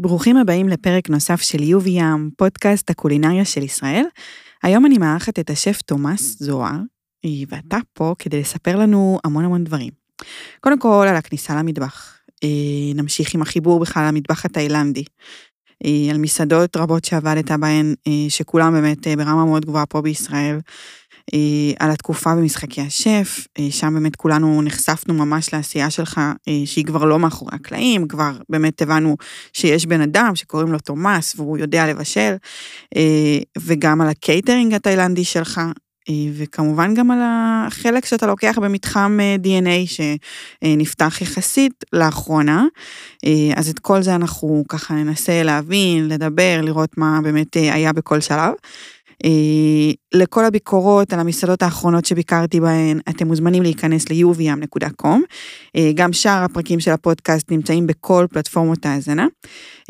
ברוכים הבאים לפרק נוסף של יובי ים, פודקאסט הקולינריה של ישראל. היום אני מארחת את השף תומאס זוהר, ואתה פה כדי לספר לנו המון המון דברים. קודם כל, על הכניסה למטבח. אה, נמשיך עם החיבור בכלל למטבח התאילנדי. אה, על מסעדות רבות שעבדת בהן, אה, שכולם באמת ברמה מאוד גבוהה פה בישראל. אה, על התקופה במשחקי השף, אה, שם באמת כולנו נחשפנו ממש לעשייה שלך, אה, שהיא כבר לא מאחורי הקלעים, כבר באמת הבנו שיש בן אדם שקוראים לו תומאס והוא יודע לבשל, וגם על הקייטרינג התאילנדי שלך, וכמובן גם על החלק שאתה לוקח במתחם DNA שנפתח יחסית לאחרונה. אז את כל זה אנחנו ככה ננסה להבין, לדבר, לראות מה באמת היה בכל שלב. אה, לכל הביקורות על המסעדות האחרונות שביקרתי בהן, אתם מוזמנים להיכנס ל-uvm.com. אה, גם שאר הפרקים של הפודקאסט נמצאים בכל פלטפורמות ההאזנה.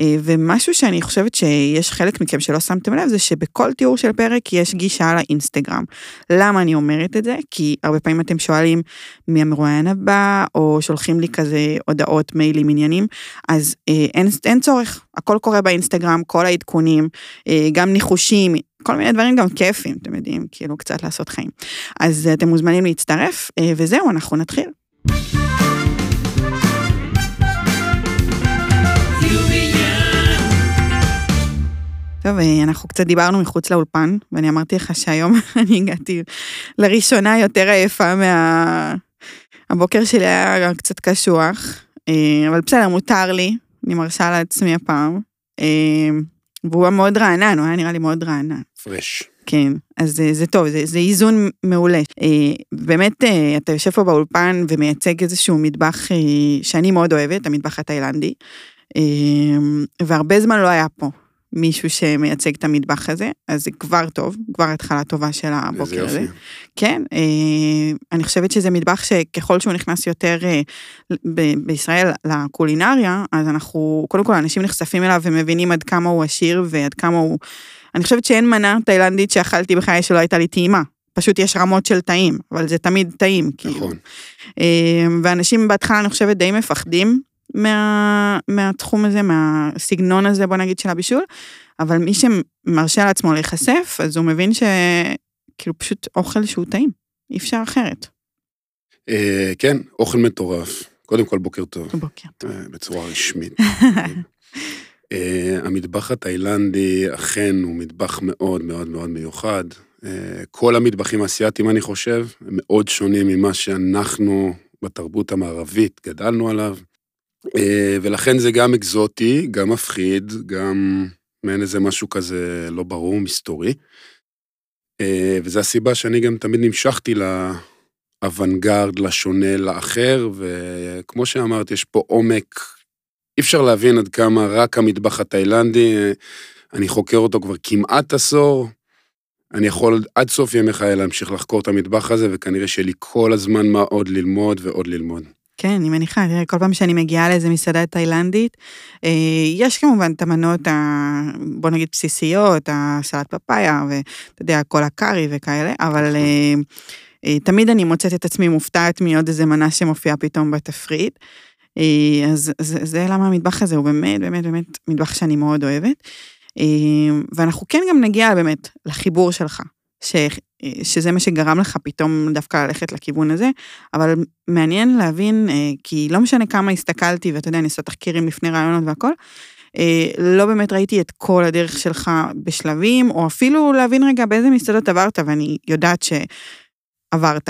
אה, ומשהו שאני חושבת שיש חלק מכם שלא שמתם לב, זה שבכל תיאור של פרק יש גישה לאינסטגרם. למה אני אומרת את זה? כי הרבה פעמים אתם שואלים מי המרואיין הבא, או שולחים לי כזה הודעות, מיילים, עניינים, אז אין, אין צורך, הכל קורה באינסטגרם, כל העדכונים, גם ניחושים, כל מיני דברים גם כיפים, אתם יודעים, כאילו קצת לעשות חיים. אז אתם מוזמנים להצטרף, אה, וזהו, אנחנו נתחיל. טוב, אה, אנחנו קצת דיברנו מחוץ לאולפן, ואני אמרתי לך שהיום אני הגעתי לראשונה יותר עייפה מה... הבוקר שלי היה קצת קשוח, אה, אבל בסדר, מותר לי, אני מרשה לעצמי הפעם. והוא היה מאוד רענן, הוא היה נראה לי מאוד רענן. פרש. כן, אז זה, זה טוב, זה, זה איזון מעולה. אה, באמת, אה, אתה יושב פה באולפן ומייצג איזשהו מטבח אה, שאני מאוד אוהבת, המטבח התאילנדי, והרבה זמן לא היה פה. מישהו שמייצג את המטבח הזה, אז זה כבר טוב, כבר התחלה טובה של הבוקר הזה. כן, אה, אני חושבת שזה מטבח שככל שהוא נכנס יותר אה, ב- בישראל לקולינריה, אז אנחנו, קודם כל אנשים נחשפים אליו ומבינים עד כמה הוא עשיר ועד כמה הוא... אני חושבת שאין מנה תאילנדית שאכלתי בחיי שלא הייתה לי טעימה. פשוט יש רמות של טעים, אבל זה תמיד טעים, כאילו. נכון. אה, ואנשים בהתחלה, אני חושבת, די מפחדים מה, מהתחום הזה, מהסגנון הזה, בוא נגיד, של הבישול, אבל מי שמרשה לעצמו להיחשף, אז הוא מבין שכאילו פשוט אוכל שהוא טעים, אי אפשר אחרת. אה, כן, אוכל מטורף. קודם כל, בוקר טוב. בוקר טוב. אה, בצורה רשמית. אה, המטבח התאילנדי אכן הוא מטבח מאוד מאוד מאוד מיוחד. כל המטבחים האסייתיים, אני חושב, הם מאוד שונים ממה שאנחנו בתרבות המערבית גדלנו עליו. אה, ולכן זה גם אקזוטי, גם מפחיד, גם מעין איזה משהו כזה לא ברור, מסתורי. אה, וזו הסיבה שאני גם תמיד נמשכתי לאוונגרד, לשונה, לאחר, וכמו שאמרת, יש פה עומק, אי אפשר להבין עד כמה רק המטבח התאילנדי, אני חוקר אותו כבר כמעט עשור, אני יכול עד סוף ימי חיי להמשיך לחקור את המטבח הזה, וכנראה שיהיה לי כל הזמן מה עוד ללמוד ועוד ללמוד. כן, אני מניחה, תראה, כל פעם שאני מגיעה לאיזה מסעדה תאילנדית, אה, יש כמובן את המנות, ה, בוא נגיד בסיסיות, הסלט פפאיה, ואתה יודע, כל הקארי וכאלה, אבל נכון. אה, אה, תמיד אני מוצאת את עצמי מופתעת מעוד איזה מנה שמופיעה פתאום בתפריט. אז זה, זה למה המטבח הזה הוא באמת, באמת, באמת מטבח שאני מאוד אוהבת. ואנחנו כן גם נגיע באמת לחיבור שלך. ש, שזה מה שגרם לך פתאום דווקא ללכת לכיוון הזה, אבל מעניין להבין, אה, כי לא משנה כמה הסתכלתי, ואתה יודע, אני עושה תחקירים לפני רעיונות והכל, אה, לא באמת ראיתי את כל הדרך שלך בשלבים, או אפילו להבין רגע באיזה מסעדות עברת, ואני יודעת שעברת.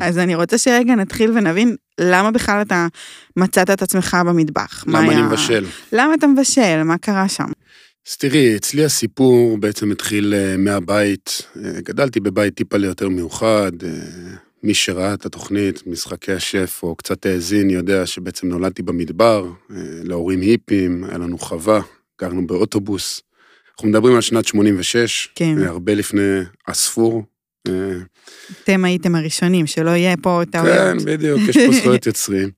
אז אני רוצה שרגע נתחיל ונבין למה בכלל אתה מצאת את עצמך במטבח. למה אני מבשל? למה אתה מבשל? מה קרה שם? אז תראי, אצלי הסיפור בעצם התחיל אה, מהבית. אה, גדלתי בבית טיפה ליותר מיוחד. אה, מי שראה את התוכנית, משחקי השף, או קצת האזין, יודע שבעצם נולדתי במדבר, להורים היפים, היה לנו חווה, גרנו באוטובוס. אנחנו מדברים על שנת 86, כן. הרבה לפני הספור. אתם הייתם הראשונים, שלא יהיה פה טעויות. כן, בדיוק, יש פה זכויות יוצרים.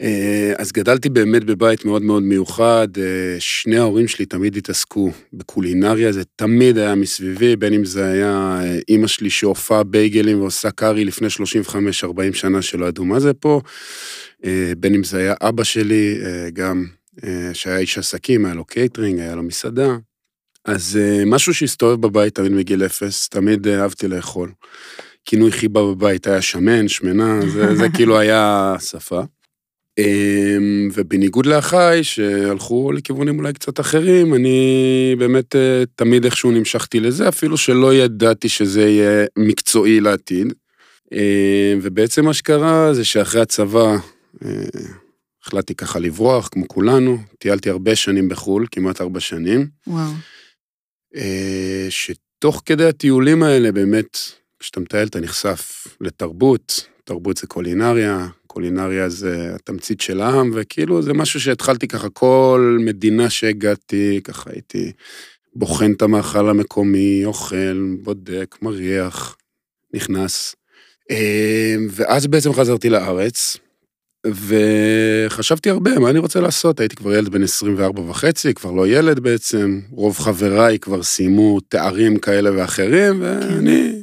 אה, אז גדלתי באמת בבית מאוד מאוד מיוחד, אה, שני ההורים שלי תמיד התעסקו בקולינריה, זה תמיד היה מסביבי, בין אם זה היה אה, אימא שלי שאופה בייגלים ועושה קארי לפני 35-40 שנה שלא ידעו מה זה פה, בין אם זה היה אבא שלי, גם שהיה איש עסקים, היה לו קייטרינג, היה לו מסעדה. אז אה, משהו שהסתובב בבית תמיד מגיל אפס, תמיד אהבתי לאכול. כינוי חיבה בבית היה שמן, שמנה, זה, זה כאילו היה שפה. אמ, ובניגוד לאחיי, שהלכו לכיוונים אולי קצת אחרים, אני באמת אה, תמיד איכשהו נמשכתי לזה, אפילו שלא ידעתי שזה יהיה מקצועי לעתיד. אמ, ובעצם מה שקרה זה שאחרי הצבא אה, החלטתי ככה לברוח, כמו כולנו, טיילתי הרבה שנים בחו"ל, כמעט ארבע שנים. וואו. אה, שתוך כדי הטיולים האלה, באמת, כשאתה מטייל אתה נחשף לתרבות, תרבות זה קולינריה, קולינריה זה התמצית של העם, וכאילו זה משהו שהתחלתי ככה, כל מדינה שהגעתי, ככה הייתי בוחן את המאכל המקומי, אוכל, בודק, מריח, נכנס. אה, ואז בעצם חזרתי לארץ, וחשבתי הרבה, מה אני רוצה לעשות? הייתי כבר ילד בן 24 וחצי, כבר לא ילד בעצם, רוב חבריי כבר סיימו תארים כאלה ואחרים, ואני...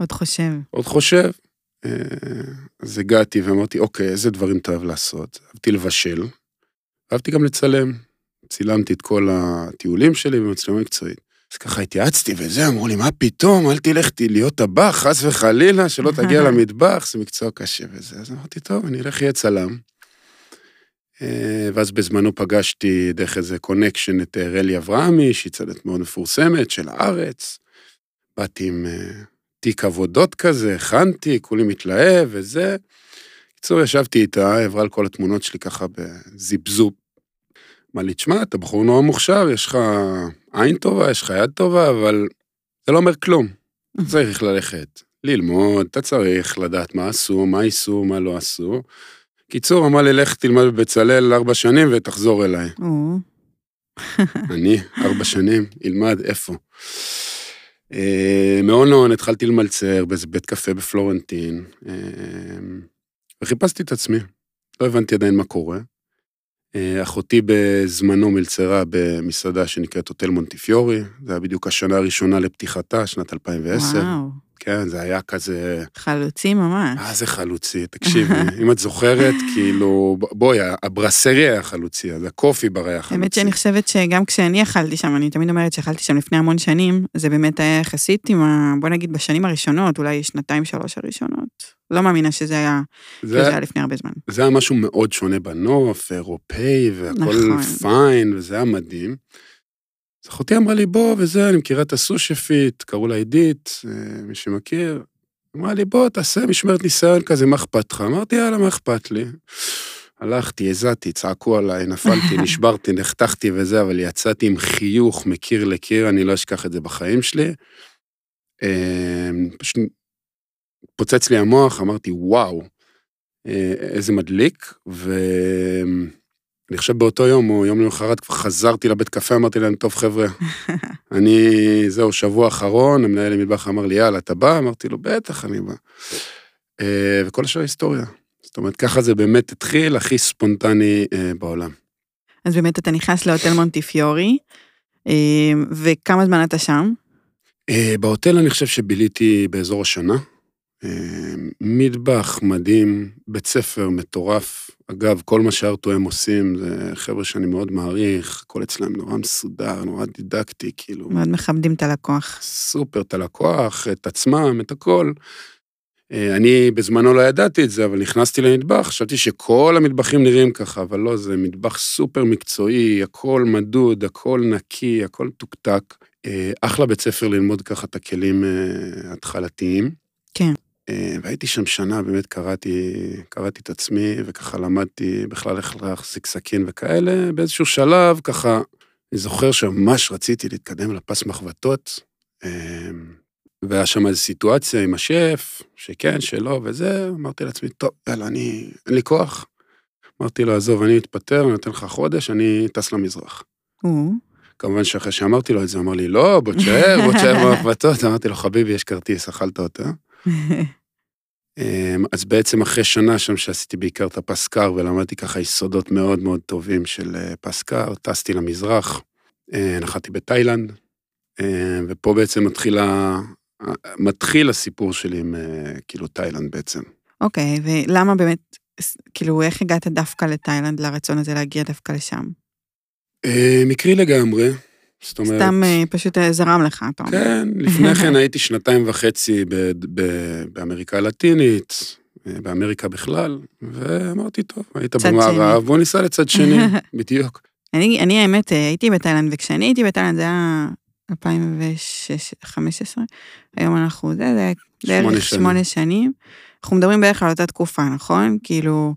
עוד חושב. עוד חושב. אה, אז הגעתי ואמרתי, אוקיי, איזה דברים אתה אוהב לעשות? אהבתי לבשל, אהבתי גם לצלם. צילמתי את כל הטיולים שלי במצלמה מקצועית. אז ככה התייעצתי וזה, אמרו לי, מה פתאום, אל תלך להיות טבח, חס וחלילה, שלא תגיע למטבח, זה מקצוע קשה וזה. אז אמרתי, טוב, אני אלך להיות צלם. אה, ואז בזמנו פגשתי דרך איזה קונקשן את אה, רלי אברהמי, שהיא צלת מאוד מפורסמת של הארץ. באתי עם תיק עבודות כזה, הכנתי, כולי מתלהב וזה. בקיצור, ישבתי איתה, עברה על כל התמונות שלי ככה בזיבזופ. אמר לי, תשמע, אתה בחור נורא מוכשר, יש לך עין טובה, יש לך יד טובה, אבל זה לא אומר כלום. צריך ללכת, ללמוד, אתה צריך לדעת מה עשו, מה עשו, מה לא עשו. קיצור, אמר לי, לך תלמד בבצלאל ארבע שנים ותחזור אליי. אני, ארבע שנים, ילמד, איפה? אה, מהון להון התחלתי למלצר באיזה בית קפה בפלורנטין, אה, וחיפשתי את עצמי. לא הבנתי עדיין מה קורה. אה, אחותי בזמנו מלצרה במסעדה שנקראת הוטל מונטיפיורי, זה היה בדיוק השנה הראשונה לפתיחתה, שנת 2010. וואו. כן, זה היה כזה... חלוצי ממש. אה, זה חלוצי, תקשיבי, אם את זוכרת, כאילו, בואי, הברסרי היה חלוצי, אז הקופי בר היה חלוצי. האמת שאני חושבת שגם כשאני אכלתי שם, אני תמיד אומרת שאכלתי שם לפני המון שנים, זה באמת היה יחסית עם ה... בוא נגיד בשנים הראשונות, אולי שנתיים, שלוש הראשונות. לא מאמינה שזה היה, זה, שזה היה לפני הרבה זמן. זה היה משהו מאוד שונה בנוף, אירופאי, והכל נכון. פיין, וזה היה מדהים. אז אחותי אמרה לי, בוא, וזה, אני מכירה את הסושפיט, קראו לה עידית, אה, מי שמכיר. אמרה לי, בוא, תעשה משמרת ניסיון כזה, מה אכפת לך? אמרתי, יאללה, מה אכפת לי? הלכתי, הזעתי, צעקו עליי, נפלתי, נשברתי, נחתכתי וזה, אבל יצאתי עם חיוך מקיר לקיר, אני לא אשכח את זה בחיים שלי. אה, פשוט פוצץ לי המוח, אמרתי, וואו, אה, איזה מדליק, ו... אני חושב באותו יום, או יום למחרת, כבר חזרתי לבית קפה, אמרתי להם, טוב חבר'ה, אני, זהו, שבוע אחרון, המנהל המטבח אמר לי, יאללה, אתה בא? אמרתי לו, בטח, אני בא. אה, וכל השאר היסטוריה. זאת אומרת, ככה זה באמת התחיל, הכי ספונטני אה, בעולם. אז באמת אתה נכנס להוטל מונטיפיורי, וכמה זמן אתה שם? בהוטל אני חושב שביליתי באזור השנה. מטבח מדהים, בית ספר מטורף, אגב, כל מה שארטו עושים, זה חבר'ה שאני מאוד מעריך, הכל אצלם נורא מסודר, נורא דידקטי, כאילו. מאוד מכבדים את הלקוח. סופר את הלקוח, את עצמם, את הכל. אה, אני בזמנו לא ידעתי את זה, אבל נכנסתי למטבח, חשבתי שכל המטבחים נראים ככה, אבל לא, זה מטבח סופר מקצועי, הכל מדוד, הכל נקי, הכל תוקתק. אה, אחלה בית ספר ללמוד ככה את הכלים אה, התחלתיים. כן. אה, והייתי שם שנה, באמת קראתי, קראתי את עצמי, וככה למדתי בכלל איך להחזיק סכין וכאלה. באיזשהו שלב, ככה, אני זוכר שממש רציתי להתקדם לפס מחבטות, אה, והיה שם איזו סיטואציה עם השף, שכן, שלא וזה, אמרתי לעצמי, טוב, יאללה, אני, אין לי כוח. אמרתי לו, עזוב, אני מתפטר, אני נותן לך חודש, אני טס למזרח. כמובן שאחרי שאמרתי לו את זה, אמר לי, לא, בוא תשאר, בוא תשאר במחבטות. אמרתי לו, חביבי, יש כרטיס, אכלת אותה. אמ, אז בעצם אחרי שנה שם שעשיתי בעיקר את הפסקר ולמדתי ככה יסודות מאוד מאוד טובים של אה, פסקר, טסתי למזרח, אה, נחתי בתאילנד, אה, ופה בעצם מתחיל, מתחיל הסיפור שלי עם כאילו תאילנד בעצם. אוקיי, okay, ולמה באמת כאילו, איך הגעת דווקא לתאילנד, לרצון הזה להגיע דווקא לשם? מקרי לגמרי. זאת אומרת... סתם אה, פשוט אה, זרם לך, אתה אומר. כן, לפני כן הייתי שנתיים וחצי ב- ב- באמריקה הלטינית, אה, באמריקה בכלל, ואמרתי, טוב, היית במערב. בוא ניסע לצד שני, בדיוק. אני, אני האמת, הייתי בתאילנד, וכשאני הייתי בתאילנד זה היה 2015, היום אנחנו, זה, זה בערך. שמונה שנים. אנחנו מדברים בערך על אותה תקופה, נכון? כאילו,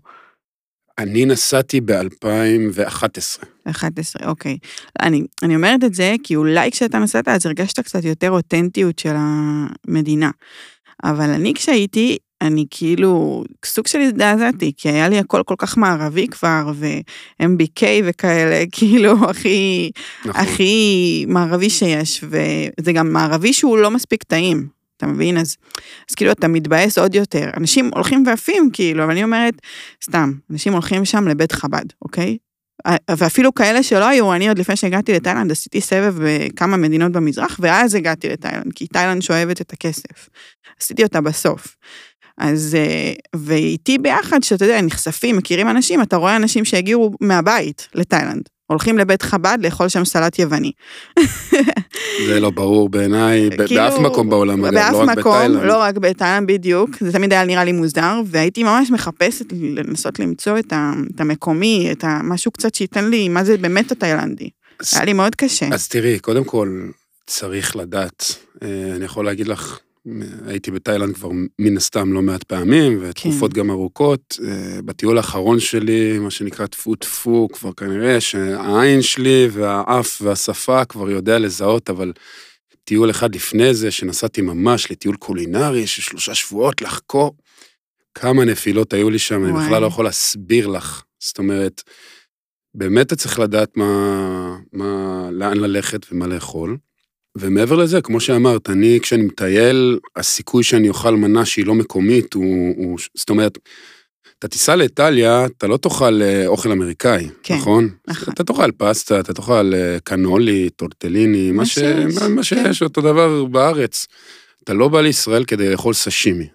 אני נסעתי ב-2011. 11, אוקיי. אני, אני אומרת את זה כי אולי כשאתה נסעת אז הרגשת קצת יותר אותנטיות של המדינה. אבל אני כשהייתי, אני כאילו, סוג של הזדעזעתי, כי היה לי הכל כל כך מערבי כבר, ו-MBK וכאלה, כאילו, הכי, נכון. הכי מערבי שיש, וזה גם מערבי שהוא לא מספיק טעים, אתה מבין? אז, אז כאילו אתה מתבאס עוד יותר. אנשים הולכים ועפים, כאילו, אבל אני אומרת, סתם, אנשים הולכים שם לבית חב"ד, אוקיי? ואפילו כאלה שלא היו, אני עוד לפני שהגעתי לתאילנד עשיתי סבב בכמה מדינות במזרח, ואז הגעתי לתאילנד, כי תאילנד שואבת את הכסף. עשיתי אותה בסוף. אז, אה, ואיתי ביחד, שאתה יודע, נחשפים, מכירים אנשים, אתה רואה אנשים שהגיעו מהבית לתאילנד, הולכים לבית חב"ד לאכול שם סלט יווני. זה לא ברור בעיניי, ב- כאילו, באף מקום בעולם, אגב, באף לא רק מקום, בתאילנד. לא רק בתאילנד בדיוק, זה תמיד היה נראה לי מוזר, והייתי ממש מחפשת לנסות למצוא את, ה, את המקומי, את המשהו קצת שייתן לי מה זה באמת התאילנדי. אז- היה לי מאוד קשה. אז תראי, קודם כל, צריך לדעת, אה, אני יכול להגיד לך, הייתי בתאילנד כבר מן הסתם לא מעט פעמים, ותקופות כן. גם ארוכות. אה, בטיול האחרון שלי, מה שנקרא טפו טפו, כבר כנראה שהעין שלי והאף והשפה כבר יודע לזהות, אבל טיול אחד לפני זה, שנסעתי ממש לטיול קולינרי של שלושה שבועות לחקור, כמה נפילות היו לי שם, אני וואי. בכלל לא יכול להסביר לך. זאת אומרת, באמת אתה צריך לדעת מה, מה, לאן ללכת ומה לאכול. ומעבר לזה, כמו שאמרת, אני, כשאני מטייל, הסיכוי שאני אוכל מנה שהיא לא מקומית הוא, הוא זאת אומרת, אתה תיסע לאיטליה, אתה לא תאכל אה, אוכל אמריקאי, כן, נכון? נכון. אתה תאכל פסטה, אתה תאכל אה, קנולי, טורטליני, מה, ש... מה, מה כן. שיש, אותו דבר בארץ. אתה לא בא לישראל כדי לאכול סשימי.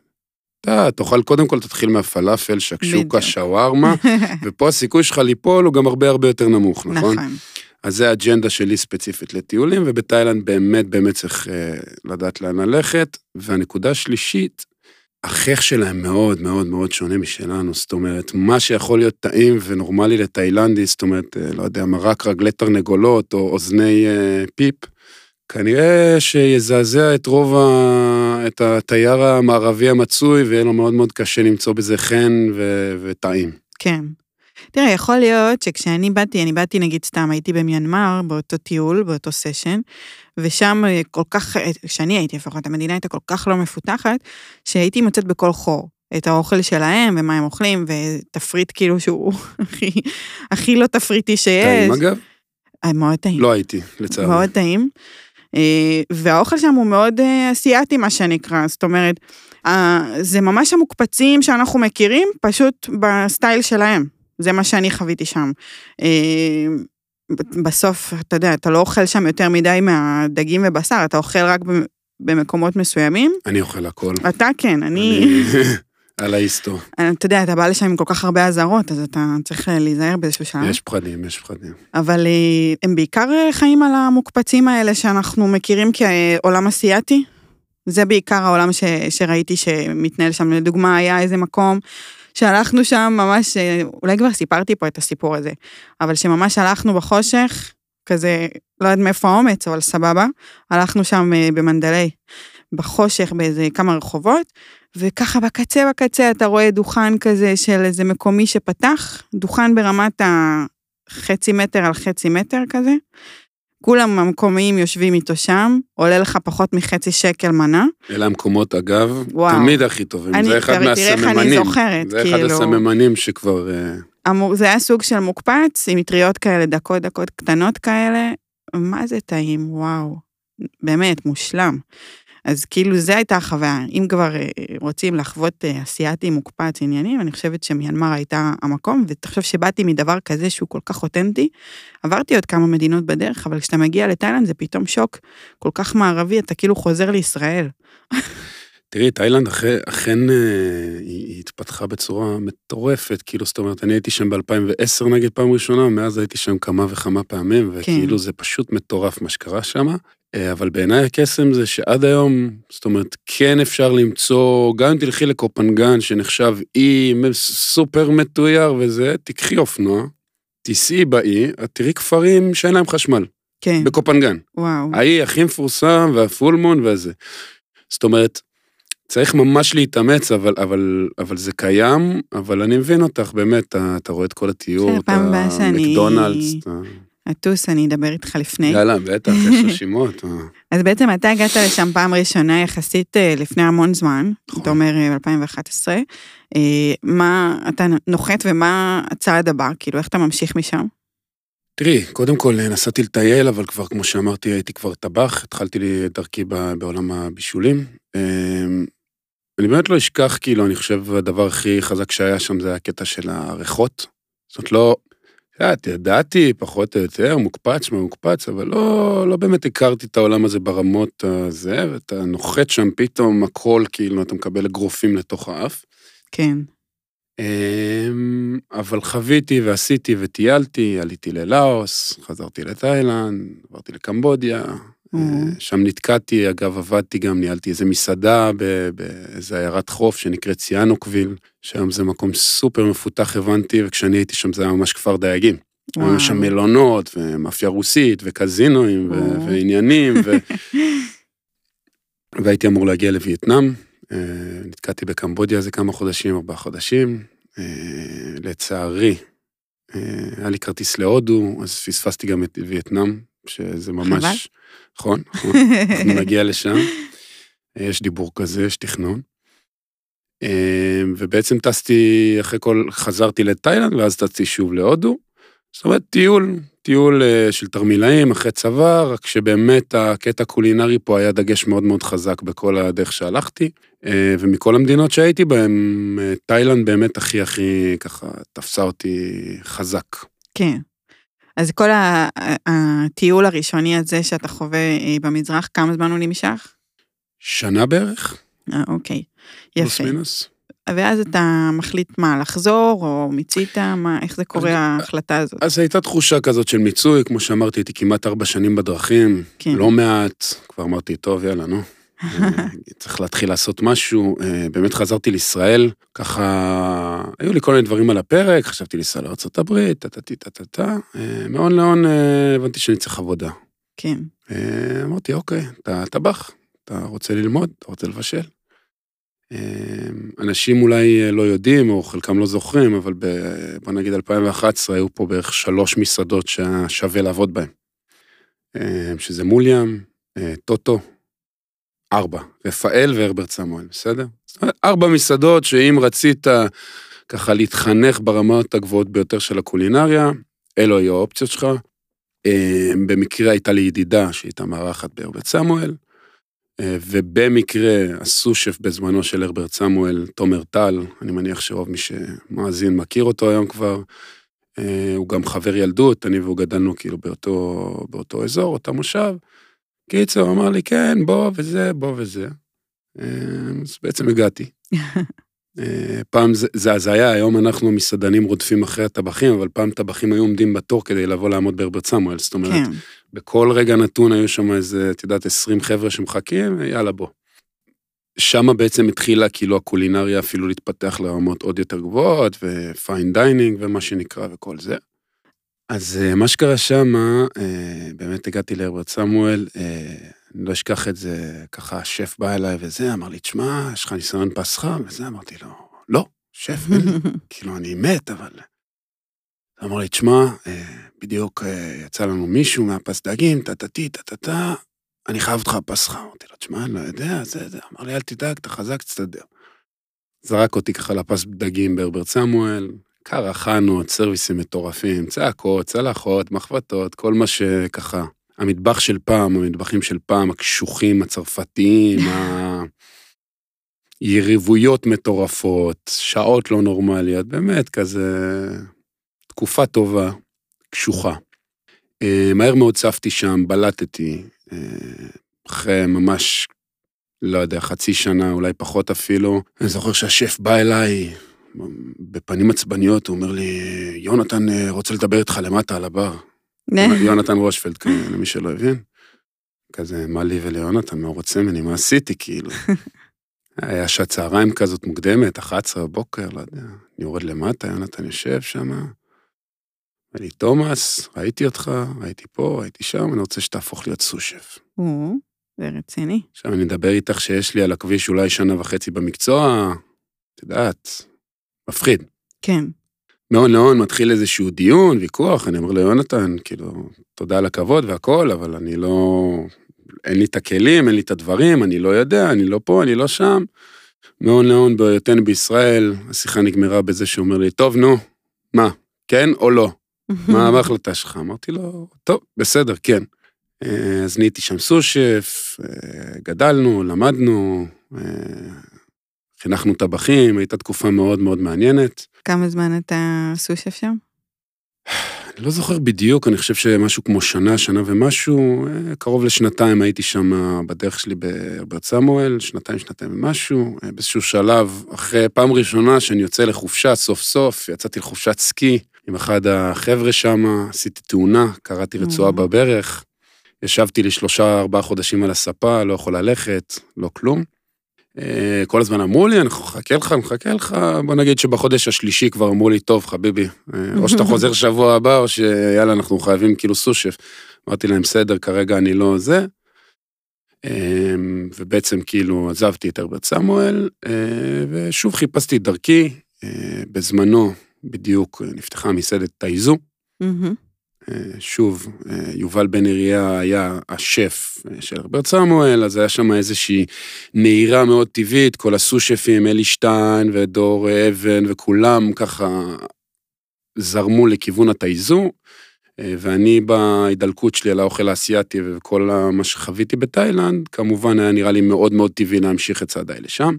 אתה תאכל, קודם כל תתחיל מהפלאפל, שקשוקה. שווארמה, ופה הסיכוי שלך ליפול הוא גם הרבה הרבה יותר נמוך, נכון? נכון. אז זה האג'נדה שלי ספציפית לטיולים, ובתאילנד באמת באמת צריך אה, לדעת לאן ללכת. והנקודה השלישית, החייך שלהם מאוד מאוד מאוד שונה משלנו, זאת אומרת, מה שיכול להיות טעים ונורמלי לתאילנדי, זאת אומרת, אה, לא יודע, מרק רגלי תרנגולות או אוזני אה, פיפ, כנראה שיזעזע את רוב ה... את התייר המערבי המצוי, ויהיה לו מאוד מאוד קשה למצוא בזה חן ו... וטעים. כן. תראה, יכול להיות שכשאני באתי, אני באתי נגיד סתם, הייתי במיינמר, באותו טיול, באותו סשן, ושם כל כך, כשאני הייתי לפחות, המדינה הייתה כל כך לא מפותחת, שהייתי מוצאת בכל חור את האוכל שלהם, ומה הם אוכלים, ותפריט כאילו שהוא הכי, הכי לא תפריטי שיש. טעים אגב? אה, מאוד טעים. לא הייתי, לצערי. מאוד טעים. אה, והאוכל שם הוא מאוד אה, אסיאתי, מה שנקרא, זאת אומרת, זה ממש המוקפצים שאנחנו מכירים, פשוט בסטייל שלהם. זה מה שאני חוויתי שם. אה, בסוף, אתה יודע, אתה לא אוכל שם יותר מדי מהדגים ובשר, אתה אוכל רק במקומות מסוימים. אני אוכל הכל. אתה כן, אני, על ההיסטו. אתה יודע, אתה בא לשם עם כל כך הרבה אזהרות, אז אתה צריך אה, להיזהר באיזשהו שלב. יש פחדים, יש פחדים. אבל אה, הם בעיקר אה, חיים על המוקפצים האלה שאנחנו מכירים כעולם אסיאתי. זה בעיקר העולם ש, שראיתי שמתנהל שם. לדוגמה, היה איזה מקום שהלכנו שם ממש, אה, אולי כבר סיפרתי פה את הסיפור הזה, אבל שממש הלכנו בחושך, כזה, לא יודעת מאיפה האומץ, אבל סבבה, הלכנו שם אה, במנדלי, בחושך באיזה כמה רחובות, וככה בקצה בקצה אתה רואה דוכן כזה של איזה מקומי שפתח, דוכן ברמת החצי מטר על חצי מטר כזה. כולם המקומיים יושבים איתו שם, עולה לך פחות מחצי שקל מנה. אלה המקומות, אגב, וואו. תמיד הכי טובים. אני- זה אחד תראה- תראה איך אני מהסממנים. זוכרת, זה אחד כאילו. הסממנים שכבר... אה, אמור, זה היה סוג של מוקפץ עם מטריות כאלה, דקות דקות קטנות כאלה. מה זה טעים, וואו. באמת, מושלם. אז כאילו, זו הייתה החוויה. אם כבר אה, רוצים לחוות אה, אסיאתי מוקפץ עניינים, אני חושבת שמיינמר הייתה המקום, ותחשוב שבאתי מדבר כזה שהוא כל כך אותנטי. עברתי עוד כמה מדינות בדרך, אבל כשאתה מגיע לתאילנד זה פתאום שוק כל כך מערבי, אתה כאילו חוזר לישראל. תראי, תאילנד אכן, אה, היא, התפתחה בצורה מטורפת, כאילו, זאת אומרת, אני הייתי שם ב-2010 נגיד פעם ראשונה, מאז הייתי שם כמה וכמה פעמים, וכאילו זה פשוט מטורף מה שקרה שם. אה, אבל בעיניי הקסם זה שעד היום, זאת אומרת, כן אפשר למצוא, גם אם תלכי לקופנגן, שנחשב אי סופר מתויר וזה, תיקחי אופנוע, תיסעי באי, את תראי כפרים שאין להם חשמל. כן. בקופנגן. וואו. האי הכי מפורסם והפולמון והזה. זאת אומרת, צריך ממש להתאמץ, אבל, אבל, אבל זה קיים, אבל אני מבין אותך, באמת, אתה, אתה רואה את כל התיאור, בסדר, את הבאה שאני- אטוס, אני אדבר איתך לפני. יאללה, בטח, יש רשימות. אה. אז בעצם אתה הגעת לשם פעם ראשונה יחסית אה, לפני המון זמן, נכון. אתה אומר אה, 2011. אה, מה אתה נוחת ומה הצעד הבא? כאילו, איך אתה ממשיך משם? תראי, קודם כל נסעתי לטייל, אבל כבר, כמו שאמרתי, הייתי כבר טבח, התחלתי את דרכי בעולם הבישולים. אני באמת לא אשכח, כאילו, אני חושב, הדבר הכי חזק שהיה שם זה הקטע של הריחות. זאת אומרת, לא, את יודעת, ידעתי פחות או יותר, מוקפץ, מה מוקפץ, אבל לא, לא באמת הכרתי את העולם הזה ברמות הזה, ואתה נוחת שם פתאום הכל, כאילו, אתה מקבל אגרופים לתוך האף. כן. אמ, אבל חוויתי ועשיתי וטיילתי, עליתי ללאוס, חזרתי לתאילנד, עברתי לקמבודיה. אה, שם נתקעתי, אגב, עבדתי גם, ניהלתי איזה מסעדה באיזה עיירת חוף שנקראת ציאנוקוויל, שהיום זה מקום סופר מפותח, הבנתי, וכשאני הייתי שם זה היה ממש כפר דייגים. היו שם מלונות, ומאפיה רוסית, וקזינואים, ו-. ועניינים, ו... והייתי אמור להגיע לווייטנאם. אה, נתקעתי בקמבודיה איזה כמה חודשים, ארבעה חודשים. אה, לצערי, אה, היה לי כרטיס להודו, אז פספסתי גם את וייטנאם, שזה ממש... נכון, נכון. אנחנו נגיע לשם. יש דיבור כזה, יש תכנון. אה, ובעצם טסתי, אחרי כל, חזרתי לתאילנד, ואז טסתי שוב להודו. זאת אומרת, טיול, טיול אה, של תרמילאים אחרי צבא, רק שבאמת הקטע הקולינרי פה היה דגש מאוד מאוד חזק בכל הדרך שהלכתי. אה, ומכל המדינות שהייתי בהן, אה, תאילנד באמת הכי הכי ככה תפסה אותי חזק. כן. אז כל הטיול הראשוני הזה שאתה חווה במזרח, כמה זמן הוא נמשך? שנה בערך, אה, אוקיי. פלוס יפה. מינוס. ואז אתה מחליט מה, לחזור, או מיצית, מה, איך זה קורה ההחלטה הזאת? אז הייתה תחושה כזאת של מיצוי, כמו שאמרתי, הייתי כמעט ארבע שנים בדרכים, כן. לא מעט, כבר אמרתי, טוב, יאללה, נו. אה, צריך להתחיל לעשות משהו. אה, באמת חזרתי לישראל, ככה, היו לי כל מיני דברים על הפרק, חשבתי לנסוע לארה"ב, טה-טה-טה, טה-טה-טה. אה, מהון להון הבנתי שאני צריך עבודה. כן. אמרתי, אוקיי, אתה טבח, אתה רוצה ללמוד, אתה רוצה לבשל. אה, אנשים אולי אה, לא יודעים, או חלקם לא זוכרים, אבל ב- בוא נגיד 2011 היו פה בערך שלוש מסעדות שהיה שווה לעבוד בהן. אה, שזה מוליאם, אה, טוטו, ארבע, רפאל והרברט סמואל, בסדר? ארבע מסעדות שאם רצית ככה להתחנך ברמות הגבוהות ביותר של הקולינריה, אלו היו האופציות שלך. אה, במקרה הייתה לי ידידה שהייתה מארחת בהרברט סמואל, ובמקרה הסו-שף בזמנו של הרברט סמואל, תומר טל, אני מניח שרוב מי שמאזין מכיר אותו היום כבר, אה, הוא גם חבר ילדות, אני והוא גדלנו כאילו באותו, באותו אזור, אותו מושב. קיצר, הוא אמר לי, כן, בוא וזה, בוא וזה. אה, אז בעצם הגעתי. אה, פעם זה, זה הזיה, היום אנחנו מסעדנים רודפים אחרי הטבחים, אבל פעם טבחים היו עומדים בתור כדי לבוא לעמוד בהרברט סמואל, זאת אומרת, כן. בכל רגע נתון היו שם איזה, את יודעת, 20 חבר'ה שמחכים, יאללה בוא. שמה בעצם התחילה כאילו הקולינריה אפילו להתפתח לרמות עוד יותר גבוהות, ו fine dining ומה שנקרא וכל זה. אז אה, מה שקרה שמה, אה, באמת הגעתי להרברט סמואל, אה, אני לא אשכח את זה, ככה השף בא אליי וזה, אמר לי, תשמע, יש לך ניסיון פס חם? וזה, אמרתי לו, לא, שף. כאילו, אני מת, אבל... אמר לי, תשמע, אה, בדיוק אה, יצא לנו מישהו מהפס דגים, טה-טה-טי, טה-טה-טה, אני חייב אותך בפס חם. אמרתי לו, תשמע, אני לא יודע, זה, זה. אמר לי, אל תדאג, אתה חזק, תסתדר. זרק אותי ככה לפס דגים בהרברט סמואל, קרחנות, סרוויסים מטורפים, צעקות, צלחות, מחבטות, כל מה שככה, המטבח של פעם, המטבחים של פעם, הקשוחים, הצרפתיים, היריבויות מטורפות, שעות לא נורמליות, באמת כזה תקופה טובה, קשוחה. אה, מהר מאוד צפתי שם, בלטתי, אה, אחרי ממש לא יודע, חצי שנה, אולי פחות אפילו. אני זוכר שהשף בא אליי, בפנים עצבניות, הוא אומר לי, יונתן אה, רוצה לדבר איתך למטה על הבר. יונתן רושפלד, כן, למי שלא הבין. כזה, מה לי וליונתן, מה הוא רוצה ממני, מה עשיתי, כאילו. היה שעת צהריים כזאת מוקדמת, 11 בבוקר, לא יודע. אני יורד למטה, יונתן יושב שם. לי, תומאס, ראיתי אותך, הייתי פה, הייתי שם, אני רוצה שתהפוך להיות סושף. זה רציני. עכשיו אני אדבר איתך שיש לי על הכביש אולי שנה וחצי במקצוע, את יודעת, מפחיד. כן. מהון להון מתחיל איזשהו דיון, ויכוח, אני אומר ליונתן, כאילו, תודה על הכבוד והכל, אבל אני לא... אין לי את הכלים, אין לי את הדברים, אני לא יודע, אני לא פה, אני לא שם. מהון להון בהיותנו בישראל, השיחה נגמרה בזה שהוא אומר לי, טוב, נו, מה, כן או לא? מה ההחלטה שלך? אמרתי לו, טוב, בסדר, כן. אה, אז נהייתי שם סושף, אה, גדלנו, למדנו, אה, חינכנו טבחים, הייתה תקופה מאוד מאוד מעניינת. כמה זמן אתה סושף שם? אני לא זוכר בדיוק, אני חושב שמשהו כמו שנה, שנה ומשהו, קרוב לשנתיים הייתי שם בדרך שלי בהרברט סמואל, שנתיים, שנתיים ומשהו. באיזשהו שלב, אחרי פעם ראשונה שאני יוצא לחופשה, סוף סוף, יצאתי לחופשת סקי עם אחד החבר'ה שם, עשיתי תאונה, קראתי רצועה בברך, ישבתי לי שלושה, ארבעה חודשים על הספה, לא יכול ללכת, לא כלום. אה, כל הזמן אמרו לי, אנחנו נחכה לך, נחכה לך, בוא נגיד שבחודש השלישי כבר אמרו לי, טוב, חביבי, אה, או שאתה חוזר שבוע הבא, או שיאללה, אנחנו חייבים כאילו סושף. אמרתי להם, בסדר, כרגע אני לא זה. אה, ובעצם כאילו עזבתי את הרברט סמואל, ושוב חיפשתי דרכי. בזמנו, בדיוק, נפתחה מסעדת טייזו. שוב, יובל בן אריה היה השף של הרברט סמואל, אז היה שם איזושהי נהירה מאוד טבעית, כל הסו-שפים, אלי שטיין ודור אבן וכולם ככה זרמו לכיוון התייזו, ואני בהידלקות שלי על האוכל האסייתי וכל מה שחוויתי בתאילנד, כמובן היה נראה לי מאוד מאוד טבעי להמשיך את צעדיי לשם.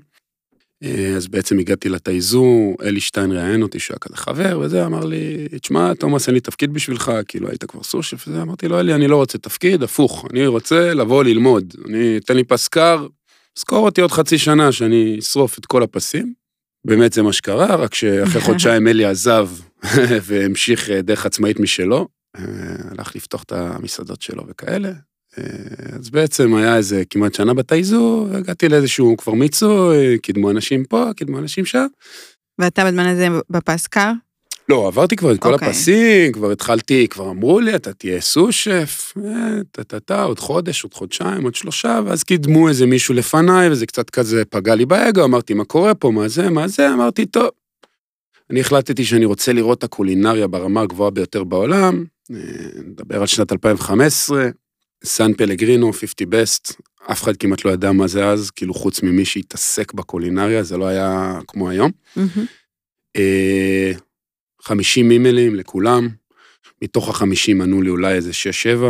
אה, אז בעצם הגעתי לתייזו, אלי שטיין ראיין אותי שהוא היה כזה חבר, וזה, אמר לי, תשמע, תומאס, אין לי תפקיד בשבילך, כאילו היית כבר סושף וזה, אמרתי לו, אלי, אני לא רוצה תפקיד, הפוך, אני רוצה לבוא ללמוד, אני, תן לי פס קר, זכור אותי עוד חצי שנה שאני אשרוף את כל הפסים. באמת זה מה שקרה, רק שאחרי חודשיים אלי עזב והמשיך אה, דרך עצמאית משלו, אה, הלך לפתוח את המסעדות שלו וכאלה, אז בעצם היה איזה כמעט שנה בתייזו, הגעתי לאיזשהו כבר מיצוי, קידמו אנשים פה, קידמו אנשים שם. ואתה בזמן הזה בפס קר? לא, עברתי כבר את כל okay. אוקיי. הפסים, כבר התחלתי, כבר אמרו לי, אתה תהיה סושף, טה-טה-טה, אה, עוד חודש, עוד חודשיים, עוד שלושה, ואז קידמו איזה מישהו לפניי, וזה קצת כזה פגע לי באגו, אמרתי, מה קורה פה, מה זה, מה זה, אמרתי, טוב. אני החלטתי שאני רוצה לראות את הקולינריה ברמה הגבוהה ביותר בעולם, אה, נדבר על שנת 2015, סן פלגרינו, 50 בסט, אף אחד כמעט לא ידע מה זה אז, כאילו חוץ ממי שהתעסק בקולינריה, זה לא היה כמו היום. Mm-hmm. 50 אימיילים לכולם, מתוך החמישים ענו לי אולי איזה 6-7,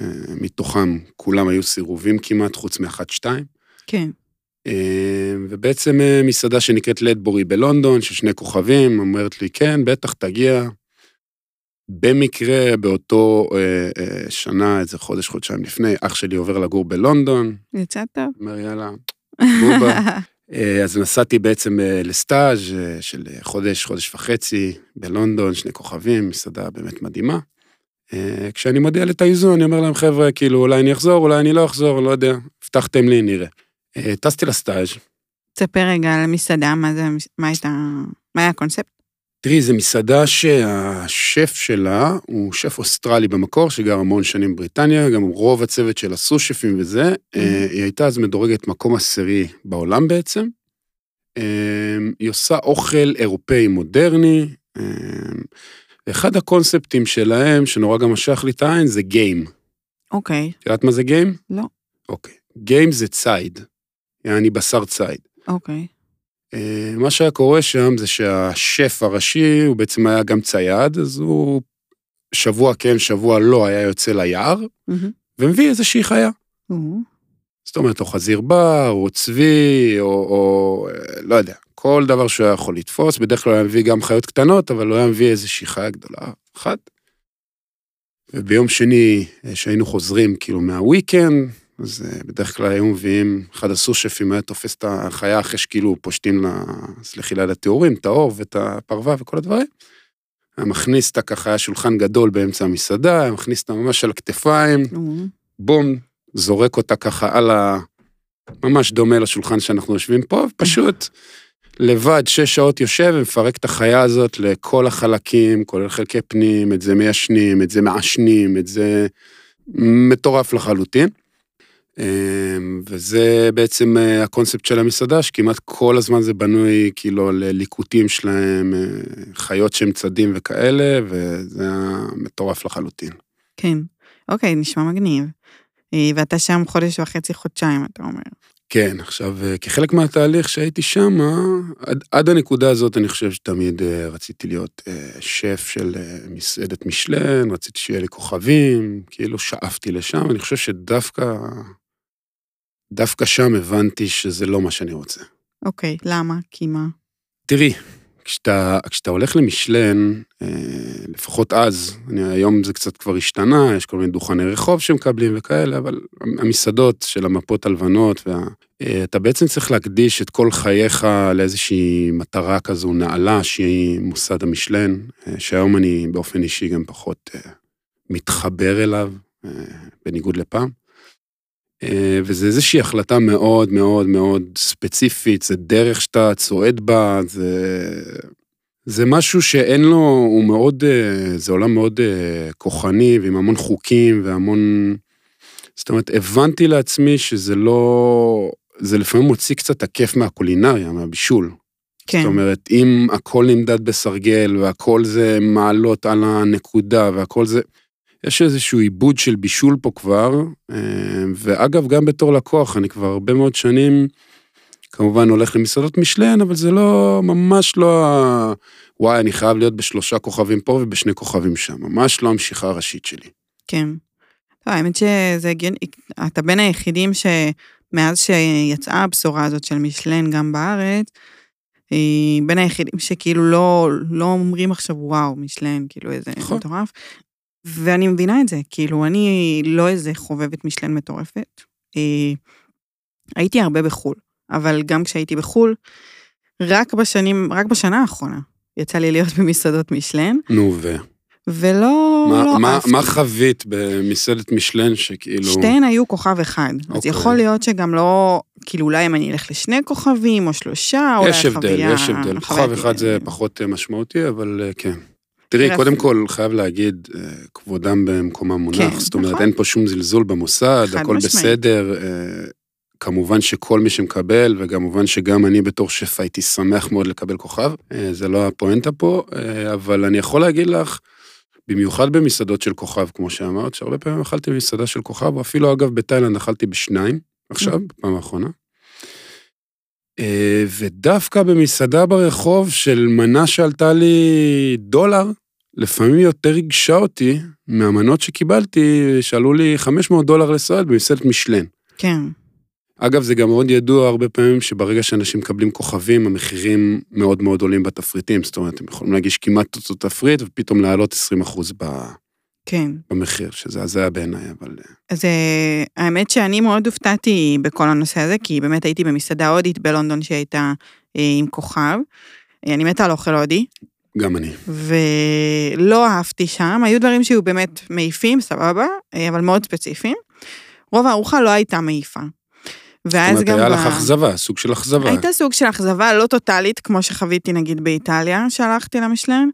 אה, מתוכם כולם היו סירובים כמעט, חוץ מאחת-שתיים. כן. אה, ובעצם מסעדה שנקראת לדבורי בלונדון, של שני כוכבים, אומרת לי, כן, בטח, תגיע, במקרה באותו אה, אה, שנה, איזה חודש, חודשיים לפני, אח שלי עובר לגור בלונדון. יצא טוב. אומר, יאללה, בובה. אה, אז נסעתי בעצם אה, לסטאז' אה, של חודש, חודש וחצי בלונדון, שני כוכבים, מסעדה באמת מדהימה. אה, כשאני מודיע לתאיזו, אני אומר להם, חבר'ה, כאילו, אולי אני אחזור, אולי אני לא אחזור, לא יודע, הבטחתם לי, נראה. אה, טסתי לסטאז'. תספר רגע על המסעדה, מה זה, מה הייתה, מה היה הקונספט? תראי, זו מסעדה שהשף שלה הוא שף אוסטרלי במקור, שגר המון שנים בבריטניה, גם רוב הצוות של הסו-שפים וזה. Mm-hmm. היא הייתה אז מדורגת מקום עשירי בעולם בעצם. אה, היא עושה אוכל אירופאי מודרני. אה, אחד הקונספטים שלהם, שנורא גם משך לי את העין, זה גיים. אוקיי. את יודעת מה זה גיים? לא. אוקיי. גיים זה ציד. יעני בשר ציד. אוקיי. אה, מה שהיה קורה שם זה שהשף הראשי, הוא בעצם היה גם צייד, אז הוא שבוע כן, שבוע לא, היה יוצא ליער, mm-hmm. ומביא איזושהי חיה. Mm-hmm. זאת אומרת, או חזיר בר, או צבי, או, או לא יודע, כל דבר שהוא היה יכול לתפוס, בדרך כלל היה מביא גם חיות קטנות, אבל הוא היה מביא איזושהי חיה גדולה אחת. וביום שני, שהיינו חוזרים כאילו מהוויקנד, אז אה, בדרך כלל היו מביאים, אחד הסושפים היה תופס את החיה אחרי שכאילו פושטים לה, סלחי ליד התיאורים, את האור ואת הפרווה וכל הדברים. היה מכניס אותה ככה, היה שולחן גדול באמצע המסעדה, היה מכניס אותה ממש על הכתפיים, בום, זורק אותה ככה על ה... ממש דומה לשולחן שאנחנו יושבים פה, ופשוט לבד שש שעות יושב ומפרק את החיה הזאת לכל החלקים, כולל חלקי פנים, את זה מיישנים, את זה מעשנים, את זה מטורף לחלוטין. אמ, וזה בעצם אה, הקונספט של המסעדה, שכמעט כל הזמן זה בנוי כאילו על ליקוטים שלהם, אה, חיות שהם צדים וכאלה, וזה היה מטורף לחלוטין. כן. אוקיי, נשמע מגניב. אה, ואתה שם חודש וחצי, חודשיים, אתה אומר. כן, עכשיו, כחלק מהתהליך שהייתי שם, עד, עד הנקודה הזאת אני חושב שתמיד רציתי להיות שף של מסעדת משלן, רציתי שיהיה לי כוכבים, כאילו שאפתי לשם, אני חושב שדווקא דווקא שם הבנתי שזה לא מה שאני רוצה. אוקיי, למה? כי מה? תראי, כשאתה, כשאתה הולך למשלן, אה, לפחות אז, אני, היום זה קצת כבר השתנה, יש כל מיני דוכני רחוב שמקבלים וכאלה, אבל המסעדות של המפות הלבנות, וה, אה, אתה בעצם צריך להקדיש את כל חייך לאיזושהי מטרה כזו נעלה, שהיא מוסד המשלן, אה, שהיום אני באופן אישי גם פחות מתחבר אליו, בניגוד לפעם. אה, וזה איזושהי החלטה מאוד מאוד מאוד ספציפית, זה דרך שאתה צועד בה, זה, זה משהו שאין לו, הוא מאוד, אה, זה עולם מאוד אה, כוחני ועם המון חוקים והמון... זאת אומרת, הבנתי לעצמי שזה לא... זה לפעמים מוציא קצת הכיף מהקולינריה, מהבישול. כן. זאת אומרת, אם הכל נמדד בסרגל והכל זה מעלות על הנקודה והכל זה... יש איזשהו עיבוד של בישול פה כבר, אה, ואגב, גם בתור לקוח, אני כבר הרבה מאוד שנים, כמובן הולך למסעדות משלן, אבל זה לא, ממש לא ה... וואי, אני חייב להיות בשלושה כוכבים פה ובשני כוכבים שם, ממש לא המשיכה הראשית שלי. כן. לא, האמת שזה הגיוני, אתה בין היחידים שמאז שיצאה הבשורה הזאת של משלן גם בארץ, אה, בין היחידים שכאילו לא, לא אומרים עכשיו וואו, משלן, כאילו איזה נכון. מטורף. ואני מבינה את זה, כאילו, אני לא איזה חובבת משלן מטורפת. אה, הייתי הרבה בחו"ל, אבל גם כשהייתי בחו"ל, רק בשנים, רק בשנה האחרונה, יצא לי להיות במסעדות משלן. נו, ו... ולא מה, לא מה, מה חווית במסעדת משלן שכאילו... שתיהן היו כוכב אחד. אוקיי. אז יכול להיות שגם לא, כאילו אולי אם אני אלך לשני כוכבים או שלושה, או יש הבדל, יש הבדל. כוכב אחד זה פחות משמעותי, אבל אה, כן. תראי, קודם כל, חייב להגיד, אה, כבודם במקומם מונח. כן, זאת אומרת, נכון. אין פה שום זלזול במוסד, הכל משמעית. בסדר. אה, כמובן שכל מי שמקבל, וכמובן שגם אני בתור שף הייתי שמח מאוד לקבל כוכב, אה, זה לא הפואנטה פה, אבל אני יכול להגיד לך, במיוחד במסעדות של כוכב, כמו שאמרת, שהרבה פעמים אכלתי במסעדה של כוכב, או אפילו אגב בתאילנד אכלתי בשניים, עכשיו, בפעם האחרונה. אה, ודווקא במסעדה ברחוב של מנה שעלתה לי דולר, לפעמים יותר ריגשה אותי מהמנות שקיבלתי, שעלו לי 500 דולר לסועד במסעדת משלן. כן. אגב, זה גם מאוד ידוע הרבה פעמים שברגע שאנשים מקבלים כוכבים, המחירים מאוד מאוד עולים בתפריטים. זאת אומרת, הם יכולים להגיש כמעט אותו תפריט ופתאום להעלות 20 אחוז ב... כן. במחיר, שזה הזיה בעיניי, אבל... אה, אז אה, האמת שאני מאוד הופתעתי בכל הנושא הזה, כי באמת הייתי במסעדה הודית בלונדון שהייתה אה, עם כוכב. אני מתה על אוכל הודי. גם אני. ולא אהבתי שם, היו דברים שהיו באמת מעיפים, סבבה, אבל מאוד ספציפיים. רוב הארוחה לא הייתה מעיפה. ואז גם... זאת אומרת, היה לך אכזבה, סוג של אכזבה. הייתה סוג של אכזבה לא טוטאלית, כמו שחוויתי נגיד באיטליה, שהלכתי למשלן.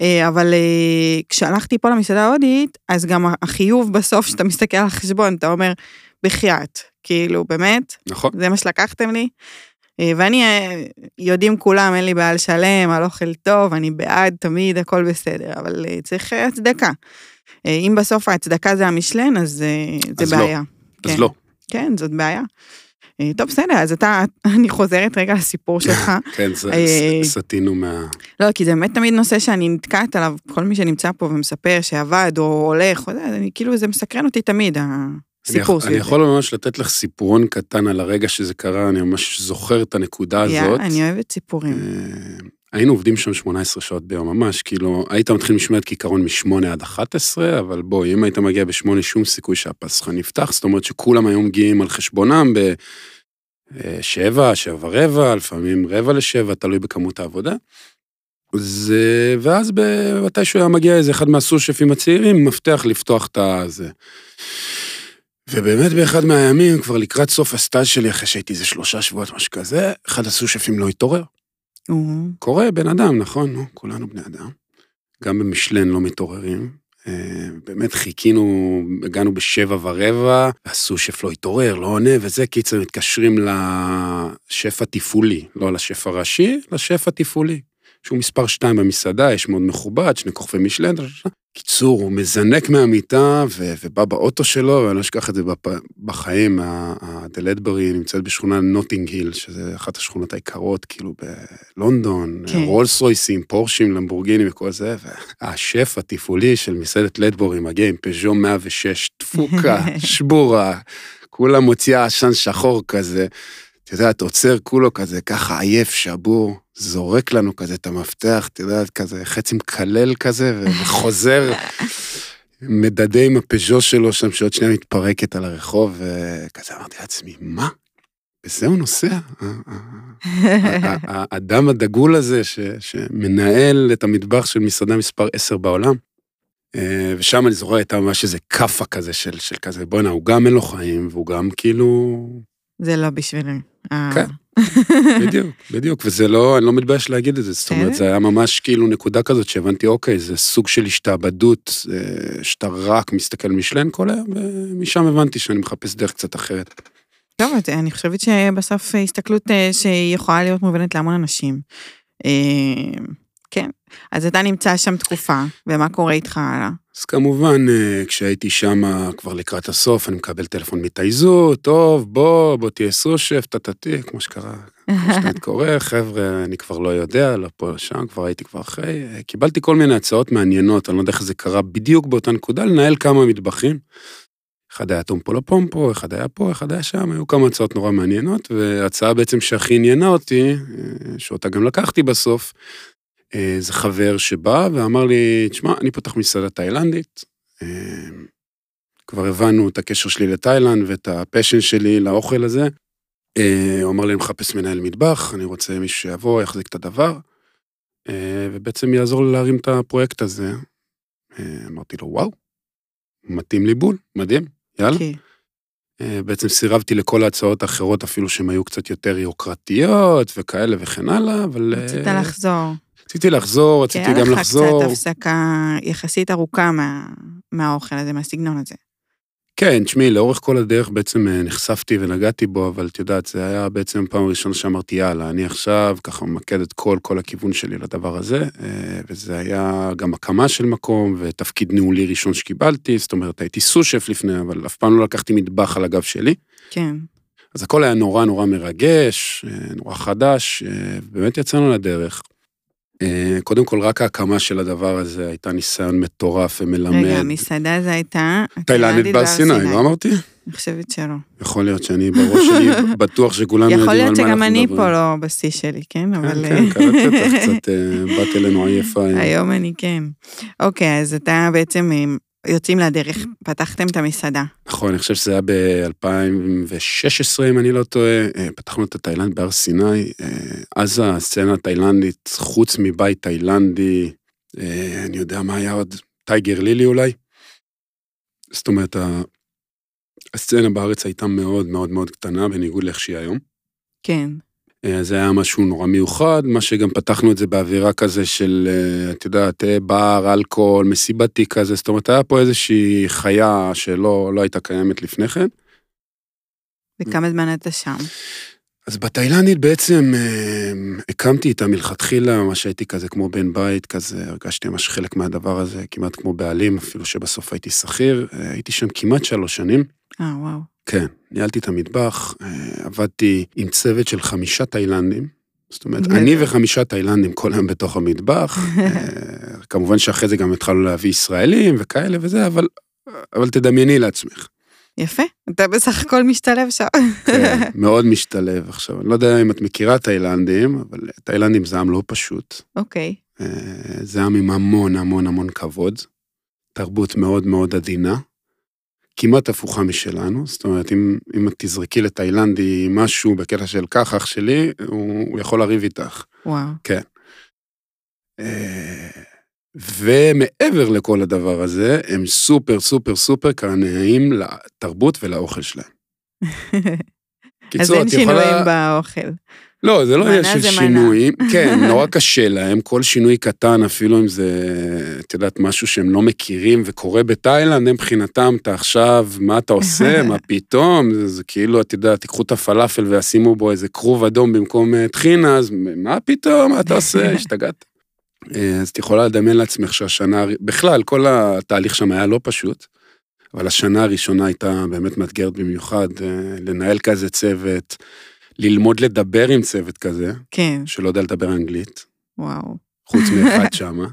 אה, אבל אה, כשהלכתי פה למסעדה ההודית, אז גם החיוב בסוף, שאתה מסתכל על החשבון, אתה אומר, בחייאת, כאילו, באמת? נכון. זה מה שלקחתם לי? אה, ואני, יודעים כולם, אין לי בעיה לשלם, על אוכל טוב, אני בעד, תמיד, הכל בסדר, אבל צריך הצדקה. אם בסוף ההצדקה זה המשלן, אז זה לא. בעיה. אז כן. לא. כן, זאת בעיה. אה, טוב, בסדר, אז אתה, אני חוזרת רגע לסיפור שלך. כן, אה, סטינו מה... לא, כי זה באמת תמיד נושא שאני נתקעת עליו, כל מי שנמצא פה ומספר שעבד או הולך, אני, כאילו זה מסקרן אותי תמיד, הסיפור שלי. אני יכול ממש לתת לך סיפורון קטן על הרגע שזה קרה, אני ממש זוכר את הנקודה הזאת. אני אוהבת סיפורים. היינו עובדים שם 18 שעות ביום, ממש, כאילו, היית מתחיל משמרת כעיקרון מ-8 עד 11, אבל בוא, אם היית מגיע ב-8, שום סיכוי שהפס נפתח, זאת אומרת שכולם היו מגיעים על חשבונם ב-7, 7 ורבע, לפעמים רבע לשבע, תלוי בכמות העבודה. זה, ואז מתישהו היה מגיע איזה אחד מהסושפים הצעירים, מפתח לפתוח את הזה. ובאמת באחד מהימים, כבר לקראת סוף הסטאז' שלי, אחרי שהייתי איזה שלושה שבועות, משהו כזה, אחד הסושפים לא התעורר. קורה, בן אדם, נכון? נו, כולנו בני אדם. גם במשלן לא מתעוררים. אה, באמת חיכינו, הגענו בשבע ורבע, הסושף לא התעורר, לא עונה, וזה קיצר, מתקשרים לשף התפעולי, לא לשף הראשי, לשף התפעולי. שהוא מספר שתיים במסעדה, יש מאוד מכובד, שני כוכבי משלן, קיצור, הוא מזנק מהמיטה ו- ובא באוטו שלו, ואני לא אשכח את זה בפ- בחיים, הדלדברי נמצאת בשכונה נוטינג היל, שזה אחת השכונות היקרות, כאילו בלונדון, כן. רולס רויסים, פורשים, למבורגיני וכל זה, והשף התפעולי של מסעדת לדבורי מגיע עם פז'ו 106, דפוקה, שבורה, כולה מוציאה עשן שחור כזה. אתה יודע, אתה עוצר כולו כזה, ככה עייף, שבור, זורק לנו כזה את המפתח, אתה יודע, כזה חצי מקלל כזה, וחוזר, מדדה עם הפז'ו שלו שם, שעוד שנייה מתפרקת על הרחוב, וכזה אמרתי לעצמי, מה? בזה הוא נוסע? האדם הדגול הזה ש, שמנהל את המטבח של מסעדה מספר 10 בעולם. אה, ושם אני זוכר הייתה ממש איזה כאפה כזה של, של כזה, בואנה, הוא גם אין לו חיים, והוא גם כאילו... זה לא בשבילי. אה. כן, בדיוק, בדיוק, וזה לא, אני לא מתבייש להגיד את זה, זאת אומרת, זה היה ממש כאילו נקודה כזאת שהבנתי, אוקיי, זה סוג של השתעבדות, אה, שאתה רק מסתכל משלן כל היום, ומשם הבנתי שאני מחפש דרך קצת אחרת. טוב, אני חושבת שבסוף הסתכלות אה, שהיא יכולה להיות מובנת להמון אנשים. כן, אז אתה נמצא שם תקופה, ומה קורה איתך הלאה? אז כמובן, אה, כשהייתי שם כבר לקראת הסוף, אני מקבל טלפון מתייזו, טוב, בוא, בוא תהיה סושף, טטטי, כמו שקרה, כמו שתמיד קורה, חבר'ה, אני כבר לא יודע, לא פה, שם, כבר הייתי כבר אחרי. קיבלתי כל מיני הצעות מעניינות, אני לא יודע איך זה קרה בדיוק באותה נקודה, לנהל כמה מטבחים. אחד היה טומפו פומפו, אחד היה פה, אחד היה שם, היו כמה הצעות נורא מעניינות, וההצעה בעצם שהכי עניינה אותי, אה, שאותה גם לקחתי בסוף, איזה חבר שבא ואמר לי, תשמע, אני פותח מסעדה תאילנדית. אה, כבר הבנו את הקשר שלי לתאילנד ואת הפשן שלי לאוכל הזה. אה, הוא אמר לי, אני מחפש מנהל מטבח, אני רוצה מישהו שיבוא, יחזיק את הדבר, אה, ובעצם יעזור לי להרים את הפרויקט הזה. אמרתי לו, וואו, מתאים לי בול, מדהים, יאללה. Okay. אוקיי. בעצם סירבתי לכל ההצעות האחרות, אפילו שהן היו קצת יותר יוקרתיות וכאלה וכן הלאה, אבל... רצית לחזור. רציתי לחזור, רציתי גם לחזור. היה לך קצת הפסקה יחסית ארוכה מה, מהאוכל הזה, מהסגנון הזה. כן, תשמעי, לאורך כל הדרך בעצם אה, נחשפתי ונגעתי בו, אבל את יודעת, זה היה בעצם פעם ראשונה שאמרתי, יאללה, אני עכשיו ככה ממקד את כל, כל הכיוון שלי לדבר הזה, אה, וזה היה גם הקמה של מקום ותפקיד ניהולי ראשון שקיבלתי, זאת אומרת, הייתי סושף לפני, אבל אף פעם לא לקחתי מטבח על הגב שלי. כן. אז הכל היה נורא נורא מרגש, אה, נורא חדש, באמת יצאנו לדרך. אה, קודם כל, רק ההקמה של הדבר הזה הייתה ניסיון מטורף ומלמד. רגע, המסעדה זה הייתה... תאילנדית בהר סיני, לא אמרתי? אני חושבת שלא. יכול להיות שאני בראש שלי בטוח שכולנו יודעים על מה אנחנו מדברים. יכול להיות שגם אני פה לא בשיא שלי, כן? אבל... כן, כן, קראתי אותך קצת, אה, באת אלינו עייפה. היום אני כן. אוקיי, אז אתה בעצם אה, יוצאים לדרך, פתחתם את המסעדה. נכון, אני חושב שזה היה ב-2016, אם אני לא טועה, אה, פתחנו את התאילנד בהר סיני, אה, אז הסצנה התאילנדית, חוץ מבית תאילנדי, אה, אני יודע מה היה עוד, טייגר לילי אולי. זאת אומרת, הסצנה בארץ הייתה מאוד מאוד מאוד קטנה, בניגוד לאיך שהיא היום. כן. אה, זה היה משהו נורא מיוחד, מה שגם פתחנו את זה באווירה כזה של, אה, את יודעת, אה, בר, אלכוהול, מסיבתי כזה, זאת אומרת, היה פה איזושהי חיה שלא לא הייתה קיימת לפני כן. וכמה זמן אתה שם? אז בתאילנדית בעצם הקמתי איתה מלכתחילה, מה שהייתי כזה כמו בן בית כזה, הרגשתי ממש חלק מהדבר הזה, כמעט כמו בעלים, אפילו שבסוף הייתי שכיר, הייתי שם כמעט שלוש שנים. אה, וואו. כן, ניהלתי את המטבח, אה, עבדתי עם צוות של חמישה תאילנדים. זאת אומרת, אני וחמישה תאילנדים כל היום בתוך המטבח. אה, כמובן שאחרי זה גם התחלנו להביא ישראלים וכאלה וזה, אבל, אבל תדמייני לעצמך. יפה, אתה בסך הכל משתלב שם. כן, מאוד משתלב עכשיו. אני לא יודע אם את מכירה תאילנדים, אבל תאילנדים זה עם לא פשוט. אוקיי. אה, זה עם עם המון המון המון כבוד. תרבות מאוד מאוד עדינה. כמעט הפוכה משלנו, זאת אומרת, אם, אם את תזרקי לתאילנדי משהו בקטע של כך, אח שלי, הוא, הוא יכול לריב איתך. וואו. כן. אה, ומעבר לכל הדבר הזה, הם סופר סופר סופר קרניים לתרבות ולאוכל שלהם. אז אין שינויים באוכל. לא, זה לא עניין של. שינויים. כן, נורא קשה להם, כל שינוי קטן, אפילו אם זה, את יודעת, משהו שהם לא מכירים וקורה בתאילנד, הם מבחינתם, אתה עכשיו, מה אתה עושה, מה פתאום, זה, זה כאילו, את יודעת, תיקחו את הפלאפל וישימו בו איזה כרוב אדום במקום אה, טחינה, אז מה פתאום, מה אתה עושה, השתגעת. אה, אז את יכולה לדמיין לעצמך שהשנה, בכלל, כל התהליך שם היה לא פשוט, אבל השנה הראשונה הייתה באמת מאתגרת במיוחד, אה, לנהל כזה צוות, ללמוד לדבר עם צוות כזה, כן, שלא יודע לדבר אנגלית, וואו. חוץ מאחד שמה.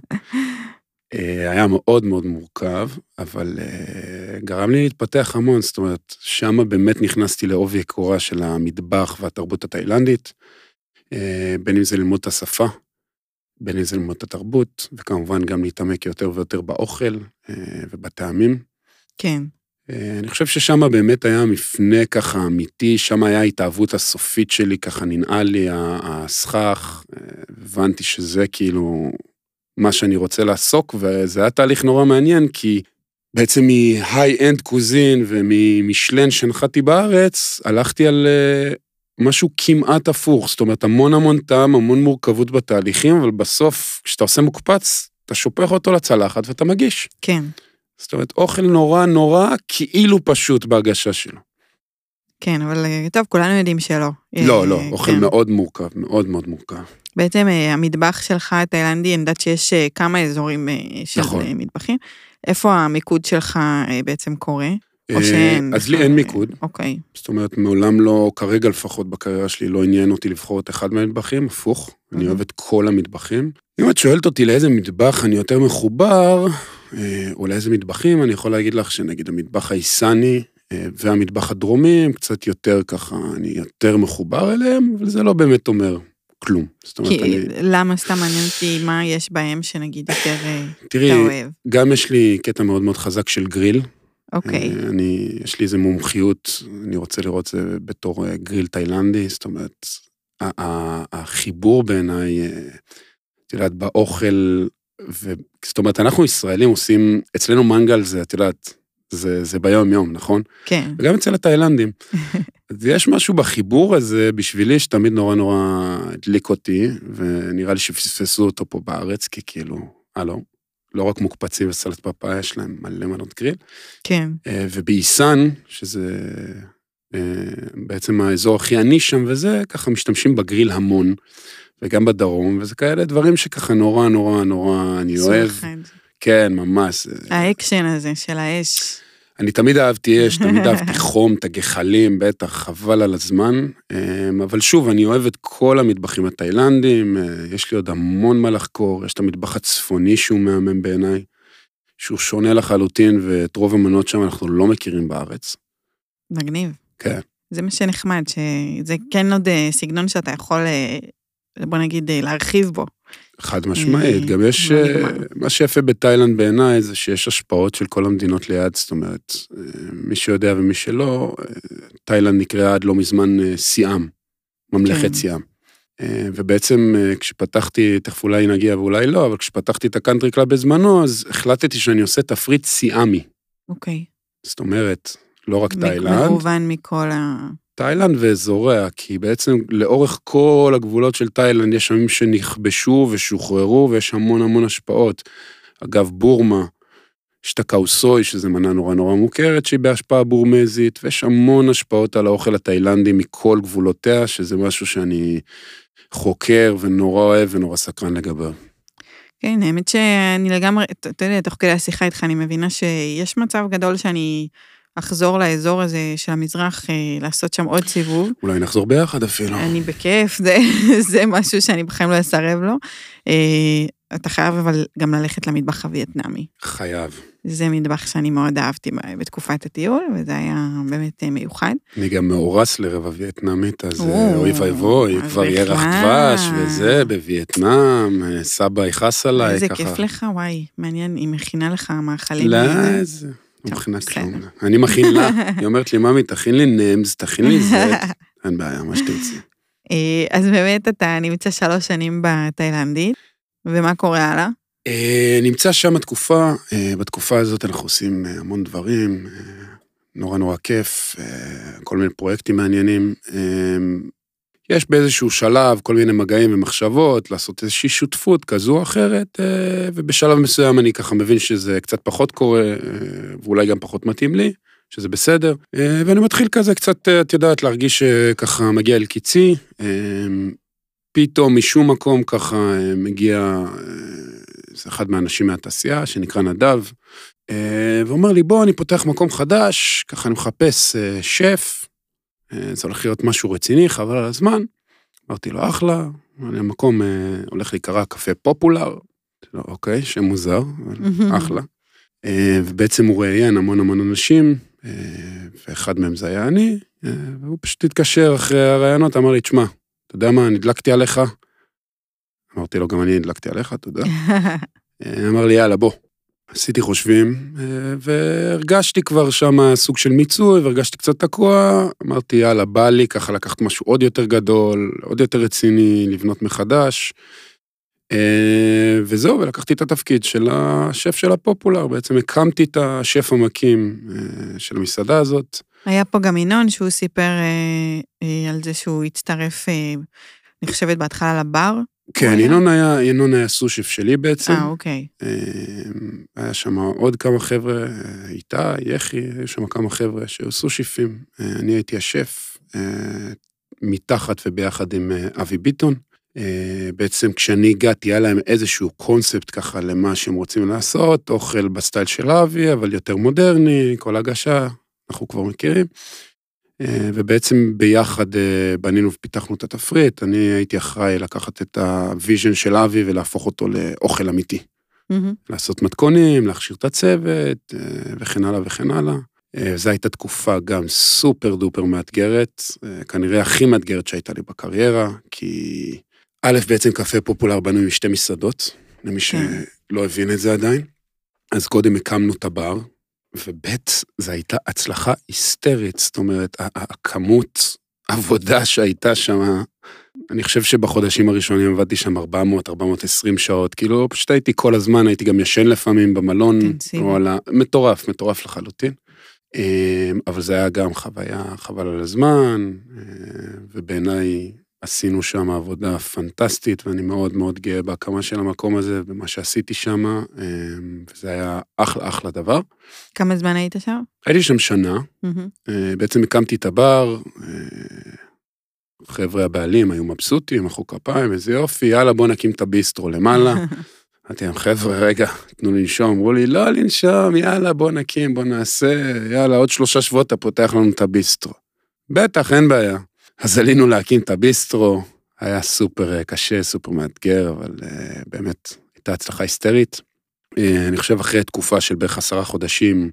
אה, היה מאוד מאוד מורכב, אבל אה, גרם לי להתפתח המון, זאת אומרת, שמה באמת נכנסתי לעובי הקורה של המטבח והתרבות התאילנדית, אה, בין אם זה ללמוד את השפה, בין אם זה ללמוד את התרבות, וכמובן גם להתעמק יותר ויותר באוכל ובטעמים. כן, אני חושב ששם באמת היה מפנה ככה אמיתי, שם היה ההתאהבות הסופית שלי, ככה ננעל לי הסכך, אה, הבנתי שזה כאילו מה שאני רוצה לעסוק, וזה היה תהליך נורא מעניין, כי בעצם מהיי-אנד קוזין וממשלן שהנחתי בארץ, הלכתי על אה, משהו כמעט הפוך, זאת אומרת, המון המון טעם, המון מורכבות בתהליכים, אבל בסוף, כשאתה עושה מוקפץ, אתה שופך אותו לצלחת ואתה מגיש. כן, זאת אומרת, אוכל נורא נורא כאילו פשוט בהגשה שלו. כן, אבל אה, טוב, כולנו יודעים שלא. לא, אה, לא, אוכל כן. מאוד מורכב, מאוד מאוד מורכב. בעצם אה, המטבח שלך התאילנדי, אני יודעת שיש כמה אזורים של נכון. מטבחים. איפה המיקוד שלך בעצם קורה? או שאין? אז לי אין מיקוד, אוקיי, זאת אומרת, מעולם לא, כרגע לפחות בקריירה שלי, לא עניין אותי לבחור את אחד מהמטבחים, הפוך, אני. אוהב את כל המטבחים. אם את שואלת אותי לאיזה מטבח אני יותר מחובר, או לאיזה מטבחים, אני יכול להגיד לך שנגיד המטבח האיסני אה, והמטבח הדרומי הם קצת יותר ככה, אני יותר מחובר אליהם, אבל זה לא באמת אומר כלום. זאת אומרת, כי אני... למה סתם מעניין אותי מה יש בהם שנגיד יותר אה, תראי, אתה אוהב? גם יש לי קטע מאוד מאוד חזק של גריל. אוקיי, אה, אני, יש לי איזה מומחיות, אני רוצה לראות זה בתור אה, גריל תאילנדי, זאת אומרת, החיבור בעיניי, אה, את יודעת, באוכל, ו... זאת אומרת, אנחנו ישראלים עושים, אצלנו מנגל זה, את יודעת, זה, זה ביום-יום, נכון? כן, וגם אצל התאילנדים. אז יש משהו בחיבור הזה בשבילי שתמיד נורא נורא הדליק אותי, ונראה לי שפספסו אותו פה בארץ, כי כאילו, הלו, לא רק מוקפצים וסלט פפאיה, יש להם מלא מנות גריל. כן, אה, ובאיסן, שזה אה, בעצם האזור הכי עני שם וזה, ככה משתמשים בגריל המון, וגם בדרום, וזה כאלה דברים שככה נורא נורא נורא אני אוהב. אחד. כן, ממש. האקשן הזה של האש. אני תמיד אהבתי אש, תמיד אהבתי חום, את הגחלים, בטח, חבל על הזמן. אה, אבל שוב, אני אוהב את כל המטבחים התאילנדים, אה, יש לי עוד המון מה לחקור, יש את המטבח הצפוני שהוא מהמם בעיניי, שהוא שונה לחלוטין, ואת רוב המנות שם אנחנו לא מכירים בארץ. מגניב. כן. זה מה שנחמד, שזה כן עוד אה, סגנון שאתה יכול, אה, בוא נגיד, אה, להרחיב בו. חד משמעית, אה, גם יש, אה. מה שיפה בתאילנד בעיניי זה שיש השפעות של כל המדינות ליד, זאת אומרת, מי שיודע ומי שלא, תאילנד נקראה עד לא מזמן סיאם, ממלכת כן. סיאם. ובעצם כשפתחתי, תכף אולי נגיע ואולי לא, אבל כשפתחתי את ה Country Club בזמנו, אז החלטתי שאני עושה תפריט סיאמי. אוקיי. זאת אומרת, לא רק תאילנד, מגוון מכל ה... תאילנד ואזוריה, כי בעצם לאורך כל הגבולות של תאילנד יש עמים שנכבשו ושוחררו ויש המון המון השפעות. אגב, בורמה, יש את הקאוסוי, שזו מנה נורא נורא מוכרת, שהיא בהשפעה בורמזית, ויש המון השפעות על האוכל התאילנדי מכל גבולותיה, שזה משהו שאני חוקר ונורא אוהב ונורא סקרן לגביו. כן, האמת שאני לגמרי, אתה יודע, תוך כדי השיחה איתך, אני מבינה שיש מצב גדול שאני אחזור לאזור הזה של המזרח, אה, לעשות שם עוד סיבוב. אולי נחזור ביחד אפילו. אני בכיף, זה, זה משהו שאני בחיים לא אסרב לו. אה, אתה חייב אבל גם ללכת למטבח הווייטנאמי. חייב. זה מטבח שאני מאוד אהבתי בתקופת הטיול, וזה היה באמת אה, מיוחד. אני גם מאורס לרבע וייטנאמית, אז או, אוי ואבוי, כבר ירח. דבש וזה, בווייטנאם, סבא יכעס עליי, איזה ככה. כיף לך, וואי, מעניין, היא מכינה לך מאכלים. לא, איזה... לא בסדר. כלום. אני מכין לה, היא אומרת לי, ממי, תכין לי נמס, תכין לי זה. אין בעיה, מה שתרצי. אה, אז באמת אתה נמצא שלוש שנים בתאילנדית, ומה קורה הלאה? אה, נמצא שם תקופה, אה, בתקופה הזאת אנחנו עושים המון דברים, נורא נורא כיף, כל מיני פרויקטים מעניינים. יש באיזשהו שלב כל מיני מגעים ומחשבות, לעשות איזושהי שותפות כזו או אחרת, אה, ובשלב מסוים אני ככה מבין שזה קצת פחות קורה, אה, ואולי גם פחות מתאים לי, שזה בסדר. אה, ואני מתחיל כזה קצת, את יודעת, להרגיש שככה מגיע אל קיצי. פתאום משום מקום ככה מגיע איזה אחד מהאנשים מהתעשייה שנקרא נדב, ואומר לי, בוא, אני פותח מקום חדש, ככה אני מחפש שף, זה הולך להיות משהו רציני, חבל על הזמן. אמרתי לו, אחלה, המקום אה, הולך להיקרא קפה פופולר. אמרתי לו, אוקיי, שם מוזר, אחלה. אה, ובעצם הוא ראיין המון המון אנשים, אה, ואחד מהם זה היה אני, אה, והוא פשוט התקשר אחרי הראיונות, אמר לי, תשמע, אתה יודע מה, נדלקתי עליך. אמרתי לו, גם אני נדלקתי עליך, תודה. אה, אמר לי, יאללה, בוא. עשיתי חושבים, אה, והרגשתי כבר שם סוג של מיצוי, והרגשתי קצת תקוע. אמרתי, יאללה, בא לי ככה לקחת משהו עוד יותר גדול, עוד יותר רציני, לבנות מחדש. אה, וזהו, ולקחתי את התפקיד של השף של הפופולר, בעצם הקמתי את השף המקים אה, של המסעדה הזאת. היה פה גם ינון שהוא סיפר על זה שהוא הצטרף, אני חושבת בהתחלה לבר. כן? ינון היה, ינון היה סו-שף שלי בעצם. אה, אוקיי. אה, היה שם עוד כמה חבר'ה, איתי, יחי, היו שם כמה חבר'ה שהיו סו-שיפים. אה, אני הייתי השף, אה, מתחת וביחד עם אה, אבי ביטון. בעצם כשאני הגעתי, היה להם איזשהו קונספט ככה למה שהם רוצים לעשות, אוכל בסטייל של אבי, אבל יותר מודרני, כל הגשה, אנחנו כבר מכירים. אה, ובעצם ביחד אה, בנינו ופיתחנו את התפריט, אני הייתי אחראי לקחת את ה vision של אבי ולהפוך אותו לאוכל אמיתי. מהמם. לעשות מתכונים, להכשיר את הצוות, אה, וכן הלאה וכן הלאה. אה, זו הייתה תקופה גם super duper מאתגרת, אה, כנראה הכי מאתגרת שהייתה לי בקריירה, כי א', בעצם קפה פופולר בנוי משתי מסעדות, למי כן. שלא הבין את זה עדיין. אז קודם הקמנו את הבר, וב', זו הייתה הצלחה היסטרית, זאת אומרת, הכמות עבודה שהייתה שם, אני חושב שבחודשים הראשונים עבדתי שם 400-420 שעות, כאילו פשוט הייתי כל הזמן, הייתי גם ישן לפעמים במלון, אינטנסיבי. או על ה... מטורף, מטורף לחלוטין. אמ, אבל זה היה גם חוויה חבל על הזמן, אה, ובעיניי עשינו שם עבודה פנטסטית, ואני מאוד מאוד גאה בהקמה של המקום הזה, במה שעשיתי שם, אמ, וזה היה אחלה אחלה דבר. כמה זמן היית שם? הייתי שם שנה. אה, בעצם הקמתי את הבר, אה, חבר'ה הבעלים היו מבסוטים, מחאו כפיים, איזה יופי, יאללה בוא נקים את הביסטרו למעלה. אמרתי להם, חבר'ה, רגע, תנו לי לנשום. אמרו לי, לא לנשום, יאללה, בוא נקים, בוא נעשה, יאללה, עוד שלושה שבועות אתה פותח לנו את הביסטרו. בטח, אין בעיה. אז עלינו להקים את הביסטרו, היה סופר אה, קשה, סופר מאתגר, אבל אה, באמת הייתה הצלחה היסטרית. אה, אני חושב אחרי תקופה של בערך עשרה חודשים,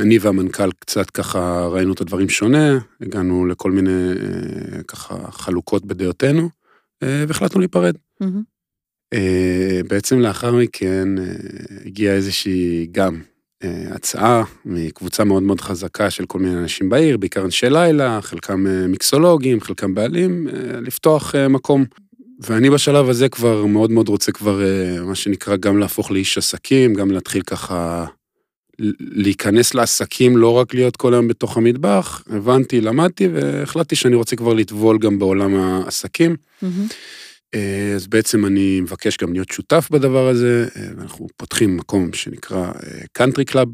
אני והמנכ"ל קצת ככה ראינו את הדברים שונה, הגענו לכל מיני ככה חלוקות בדעותינו, והחלטנו להיפרד. אה, בעצם לאחר מכן הגיעה איזושהי גם הצעה מקבוצה מאוד מאוד חזקה של כל מיני אנשים בעיר, בעיקר אנשי לילה, חלקם אה, מיקסולוגים, חלקם בעלים, אה, לפתוח אה, מקום. ואני בשלב הזה כבר מאוד מאוד רוצה כבר, אה, מה שנקרא, גם להפוך לאיש עסקים, גם להתחיל ככה להיכנס לעסקים, לא רק להיות כל היום בתוך המטבח. הבנתי, למדתי, והחלטתי שאני רוצה כבר לטבול גם בעולם העסקים. מהמם. אה, אז בעצם אני מבקש גם להיות שותף בדבר הזה, אה, ואנחנו פותחים מקום שנקרא Country Club,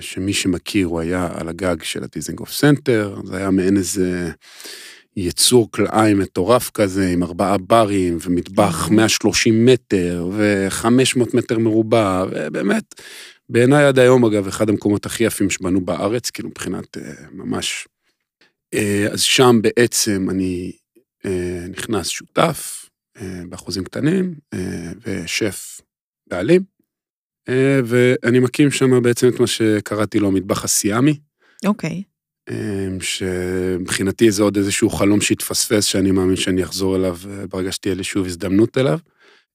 שמי שמכיר הוא היה על הגג של הדיזנגוף סנטר, זה היה מעין איזה יצור כלאיים מטורף כזה, עם ארבעה ברים ומטבח Mhm. 130 מטר ו-500 מטר מרובע, ובאמת, בעיניי עד היום, אגב, אחד המקומות הכי יפים שבנו בארץ, כאילו מבחינת אה, ממש. אה, אז שם בעצם אני אה, נכנס שותף, אה, באחוזים קטנים, אה, ושף בעלים, אה, ואני מקים שם בעצם את מה שקראתי לו המטבח הסיאמי, אוקיי. אה, שמבחינתי זה עוד איזשהו חלום שהתפספס, שאני מאמין שאני אחזור אליו אה, ברגע שתהיה לי שוב הזדמנות אליו.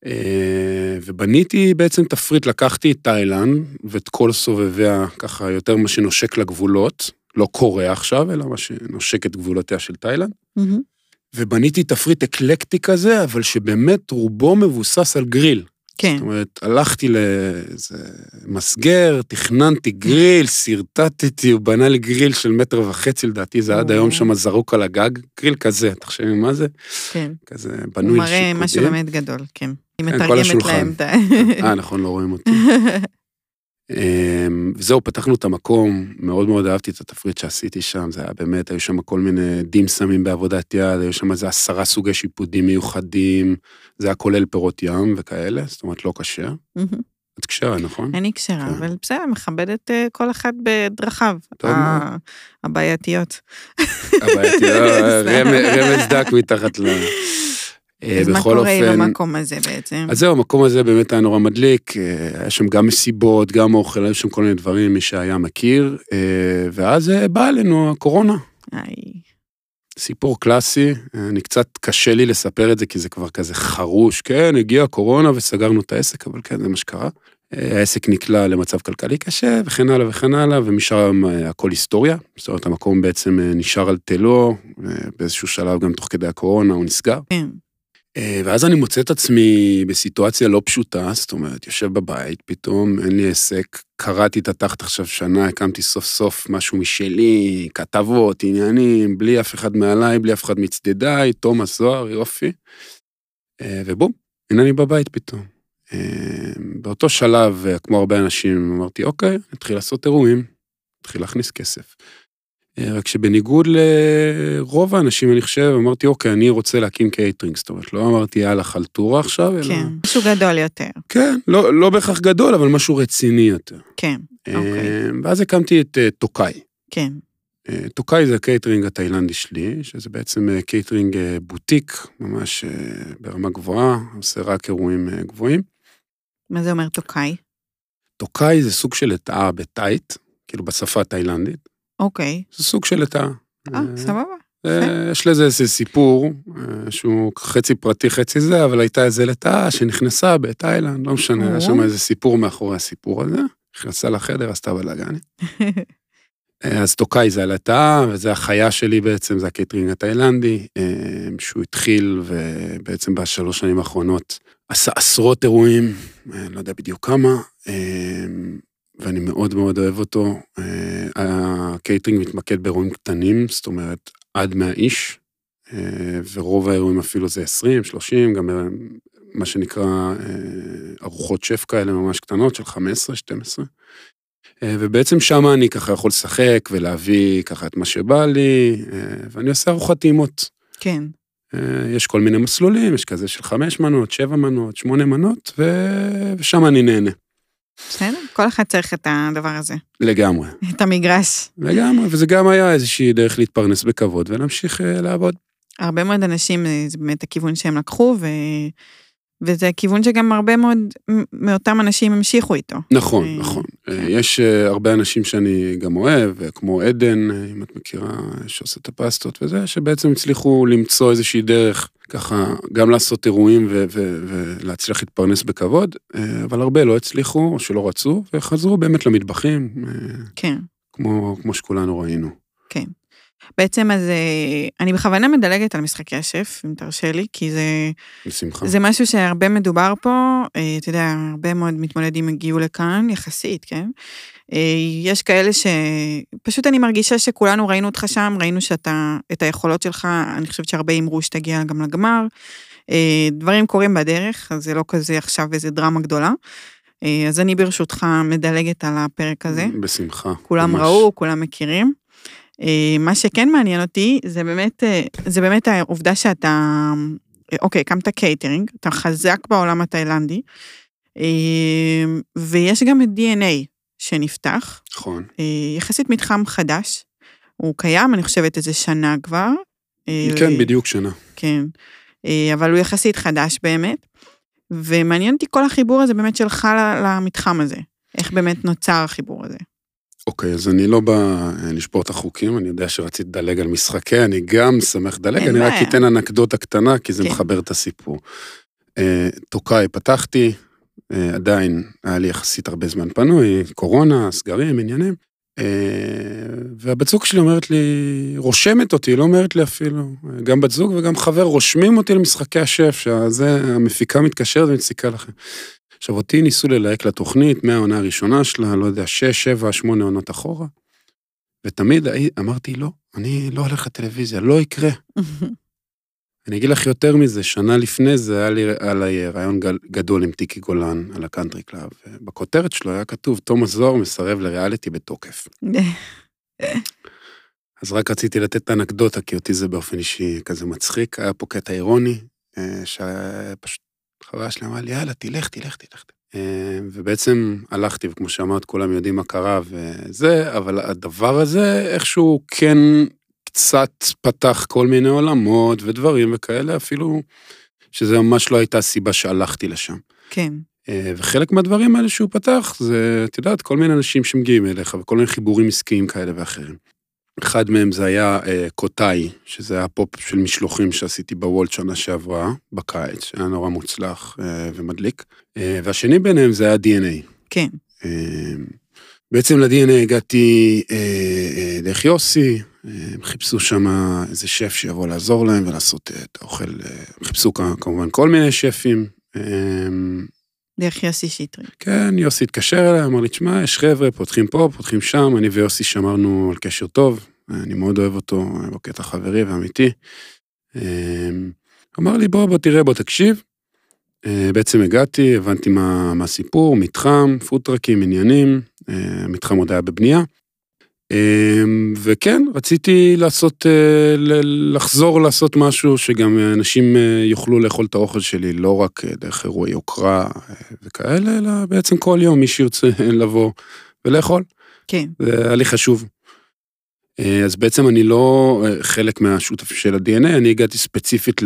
אה, ובניתי בעצם תפריט, לקחתי את תאילנד ואת כל סובביה, ככה יותר מה שנושק לגבולות, לא קורה עכשיו, אלא מה שנושק את גבולותיה של תאילנד. מהמם. ובניתי תפריט אקלקטי כזה, אבל שבאמת רובו מבוסס על גריל. כן. זאת אומרת, הלכתי לאיזה מסגר, תכננתי גריל, שרטטתי, הוא בנה לי גריל של מטר וחצי, לדעתי זה עד היום שם זרוק על הגג, גריל כזה, תחשבי מה זה? כן. כזה הוא בנוי מראה משהו. באמת גדול, כן. היא מתרגמת. להם את ה... אה, נכון, לא רואים אותי. אמ, וזהו, פתחנו את המקום, מאוד מאוד אהבתי את התפריט שעשיתי שם, זה היה באמת, היו שם כל מיני דימסמים בעבודת יד, היו שם איזה עשרה סוגי שיפודים מיוחדים, זה היה כולל פירות ים וכאלה, זאת אומרת לא כשר. את כשרה, נכון? אני כשרה, כן. אבל בסדר, מכבדת אה, כל אחד בדרכיו. הבעייתיות. הבעייתי, רמז- רמז דק מתחת ל... אה, אז מה קורה עם אופן, המקום הזה בעצם? אז זהו, המקום הזה באמת היה נורא מדליק, אה, היה שם גם מסיבות, גם אוכל, היו שם כל מיני דברים, מי שהיה מכיר, אה, ואז אה, באה אלינו הקורונה. איי, סיפור קלאסי, אני קצת קשה לי לספר את זה כי זה כבר כזה חרוש, כן, הגיעה הקורונה וסגרנו את העסק, אבל כן, זה מה שקרה. העסק נקלע למצב כלכלי קשה וכן הלאה וכן הלאה, ומשם הכל היסטוריה. זאת אומרת, המקום בעצם נשאר על תלו, באיזשהו שלב גם תוך כדי הקורונה הוא נסגר. כן. אה, ואז אני מוצא את עצמי בסיטואציה לא פשוטה, זאת אומרת, יושב בבית, פתאום אין לי עסק, קראתי את התחת עכשיו שנה, הקמתי סוף סוף משהו משלי, כתבות, עניינים, בלי אף אחד מעליי, בלי אף אחד מצדדיי, תומאס זוהר, יופי. אה, ובום, הנה אני בבית פתאום. אה, באותו שלב, כמו הרבה אנשים, אמרתי, אוקיי, נתחיל לעשות אירועים, נתחיל להכניס כסף. אה, רק שבניגוד לרוב האנשים, אני חושב, אמרתי, אוקיי, אני רוצה להקים קייטרינג, זאת אומרת, לא אמרתי, יאללה, חלטורה עכשיו, אלא... כן, משהו גדול יותר. כן, לא, לא בהכרח גדול, אבל משהו רציני יותר. כן, אוקיי. אה, ואז הקמתי את אה, טוקאי. כן. טוקאי זה הקייטרינג התאילנדי שלי, שזה בעצם קייטרינג בוטיק, ממש ברמה גבוהה, עושה רק אירועים גבוהים. מה זה אומר טוקאי? טוקאי זה סוג של לטאה בתאית, כאילו בשפה התאילנדית, אוקיי. זה סוג של לטאה. אה, סבבה. אה, יש לזה איזה סיפור, אה, שהוא חצי פרטי, חצי זה, אבל הייתה איזה לטאה שנכנסה בתאילנד, לא משנה, היה שם. איזה סיפור מאחורי הסיפור הזה, נכנסה לחדר, עשתה בלאגן. אז טוקאי זה הלטאה, וזה החיה שלי בעצם, זה הקייטרינג התאילנדי, אה, שהוא התחיל, ובעצם בשלוש שנים האחרונות עשה עשרות אירועים, לא יודע בדיוק כמה, ואני מאוד מאוד אוהב אותו. אה, הקייטרינג מתמקד באירועים קטנים, זאת אומרת, עד 100 איש, אה, ורוב האירועים אפילו זה 20, 30, גם אה, מה שנקרא ארוחות שף כאלה ממש קטנות של 15, 12. אה, ובעצם שם אני ככה יכול לשחק ולהביא ככה את מה שבא לי, ואני עושה ארוחת טעימות. כן. יש כל מיני מסלולים, יש כזה של חמש מנות, שבע מנות, שמונה מנות. ושם אני נהנה. בסדר? כל אחד צריך את הדבר הזה. לגמרי. את המגרש. לגמרי, וזה גם היה איזושהי דרך להתפרנס בכבוד ולהמשיך אה, לעבוד. הרבה מאוד אנשים, אה, זה באמת הכיוון שהם לקחו, ו... וזה כיוון שגם הרבה מאוד מאותם אנשים המשיכו איתו. נכון, אה, נכון. כן. אה, יש אה, הרבה אנשים שאני גם אוהב, כמו עדן, אם את מכירה, שעושה את הפסטות וזה, שבעצם הצליחו למצוא איזושהי דרך, ככה, גם לעשות אירועים ו- ו- ולהצליח להתפרנס בכבוד, אבל הרבה לא הצליחו, או שלא רצו, וחזרו באמת למטבחים, כן. כמו, כמו שכולנו ראינו. בעצם אז אה, אני בכוונה מדלגת על משחקי השף, אם תרשה לי, כי זה, בשמחה. זה משהו שהרבה מדובר פה, אה, אתה יודע, הרבה מאוד מתמודדים הגיעו לכאן, יחסית, כן? אה, יש כאלה שפשוט אני מרגישה שכולנו ראינו אותך שם, ראינו שאתה, את היכולות שלך, אני חושבת שהרבה אמרו שתגיע גם לגמר. דברים קורים בדרך, אז זה לא כזה עכשיו איזה דרמה גדולה. אז אני ברשותך מדלגת על הפרק הזה. בשמחה. כולם ממש. ראו, כולם מכירים. אה, מה שכן מעניין אותי, זה באמת, אה, זה באמת העובדה שאתה, אה, אוקיי, הקמת קייטרינג, אתה חזק בעולם התאילנדי, ויש גם את DNA שנפתח, נכון. יחסית מתחם חדש, הוא קיים, אני חושבת, איזה שנה כבר. כן, בדיוק שנה. כן. אבל הוא יחסית חדש באמת. ומעניין אותי כל החיבור הזה באמת שלך למתחם הזה. איך באמת נוצר החיבור הזה. אוקיי, אז אני לא בא אה, לשבור את החוקים, אני יודע שרצית לדלג על משחקי, אני גם שמח לדלג, אני רק. אתן אנקדוטה קטנה, כי זה כן. מחבר את הסיפור. אה, טוקאי פתחתי, אה, עדיין היה לי יחסית הרבה זמן פנוי, קורונה, סגרים, עניינים. והבת זוג שלי אומרת לי, רושמת אותי, לא אומרת לי אפילו, גם בת זוג וגם חבר, רושמים אותי למשחקי השף, שזה, המפיקה מתקשרת ומציקה לכם. עכשיו, אותי ניסו ללהק לתוכנית מהעונה הראשונה שלה, לא יודע, שש, שבע, שמונה עונות אחורה, ותמיד אמרתי, לא, אני לא הולך לטלוויזיה, לא יקרה. אני אגיד לך יותר מזה, שנה לפני זה היה לי לי ריאיון גדול עם טיקי גולן על הקאנטרי קלאב. בכותרת שלו היה כתוב, תומאס זוהר מסרב לריאליטי בתוקף. אז רק רציתי לתת את האנקדוטה, כי אותי זה באופן אישי כזה מצחיק. היה פה קטע אירוני, אה, שפשוט חברה שלי אמרה לי, יאללה, תלך, תלך, תלך. אה, ובעצם הלכתי, וכמו שאמרת, כולם יודעים מה קרה וזה, אבל הדבר הזה איכשהו כן קצת פתח כל מיני עולמות ודברים וכאלה, אפילו שזה ממש לא הייתה הסיבה שהלכתי לשם. כן. אה, וחלק מהדברים האלה שהוא פתח, זה, את יודעת, כל מיני אנשים שמגיעים אליך, וכל מיני חיבורים עסקיים כאלה ואחרים. אחד מהם זה היה אה, קוטאי, שזה היה פופ של משלוחים שעשיתי בוולט שנה שעברה, בקיץ, שהיה נורא מוצלח אה, ומדליק. אה, והשני ביניהם זה היה DNA. כן. אה, בעצם ל-DNA הגעתי אה, אה, דרך יוסי, אה, הם חיפשו שם איזה שף שיבוא לעזור להם ולעשות אה, את האוכל, אה, חיפשו כמובן כל מיני שפים. אה, דרך יוסי שטרית. כן, יוסי התקשר אליי, אמר לי, תשמע, יש חבר'ה, פותחים פה, פותחים שם, אני ויוסי שמרנו על קשר טוב, אני מאוד אוהב אותו, בקטע חברי ואמיתי. אה, אמר לי, בוא, בוא תראה, בוא תקשיב. אה, בעצם הגעתי, הבנתי מה, מה הסיפור, מתחם, פודטרקים, עניינים, אה, המתחם עוד היה בבנייה. אה, וכן, רציתי לעשות, אה, לחזור לעשות משהו שגם אנשים אה, יוכלו לאכול את האוכל שלי, לא רק אה, דרך אירועי יוקרה וכאלה, אלא בעצם כל יום מי שירצה לבוא ולאכול. כן. זה היה לי חשוב. אז בעצם אני לא חלק מהשותפים של ה-DNA, אני הגעתי ספציפית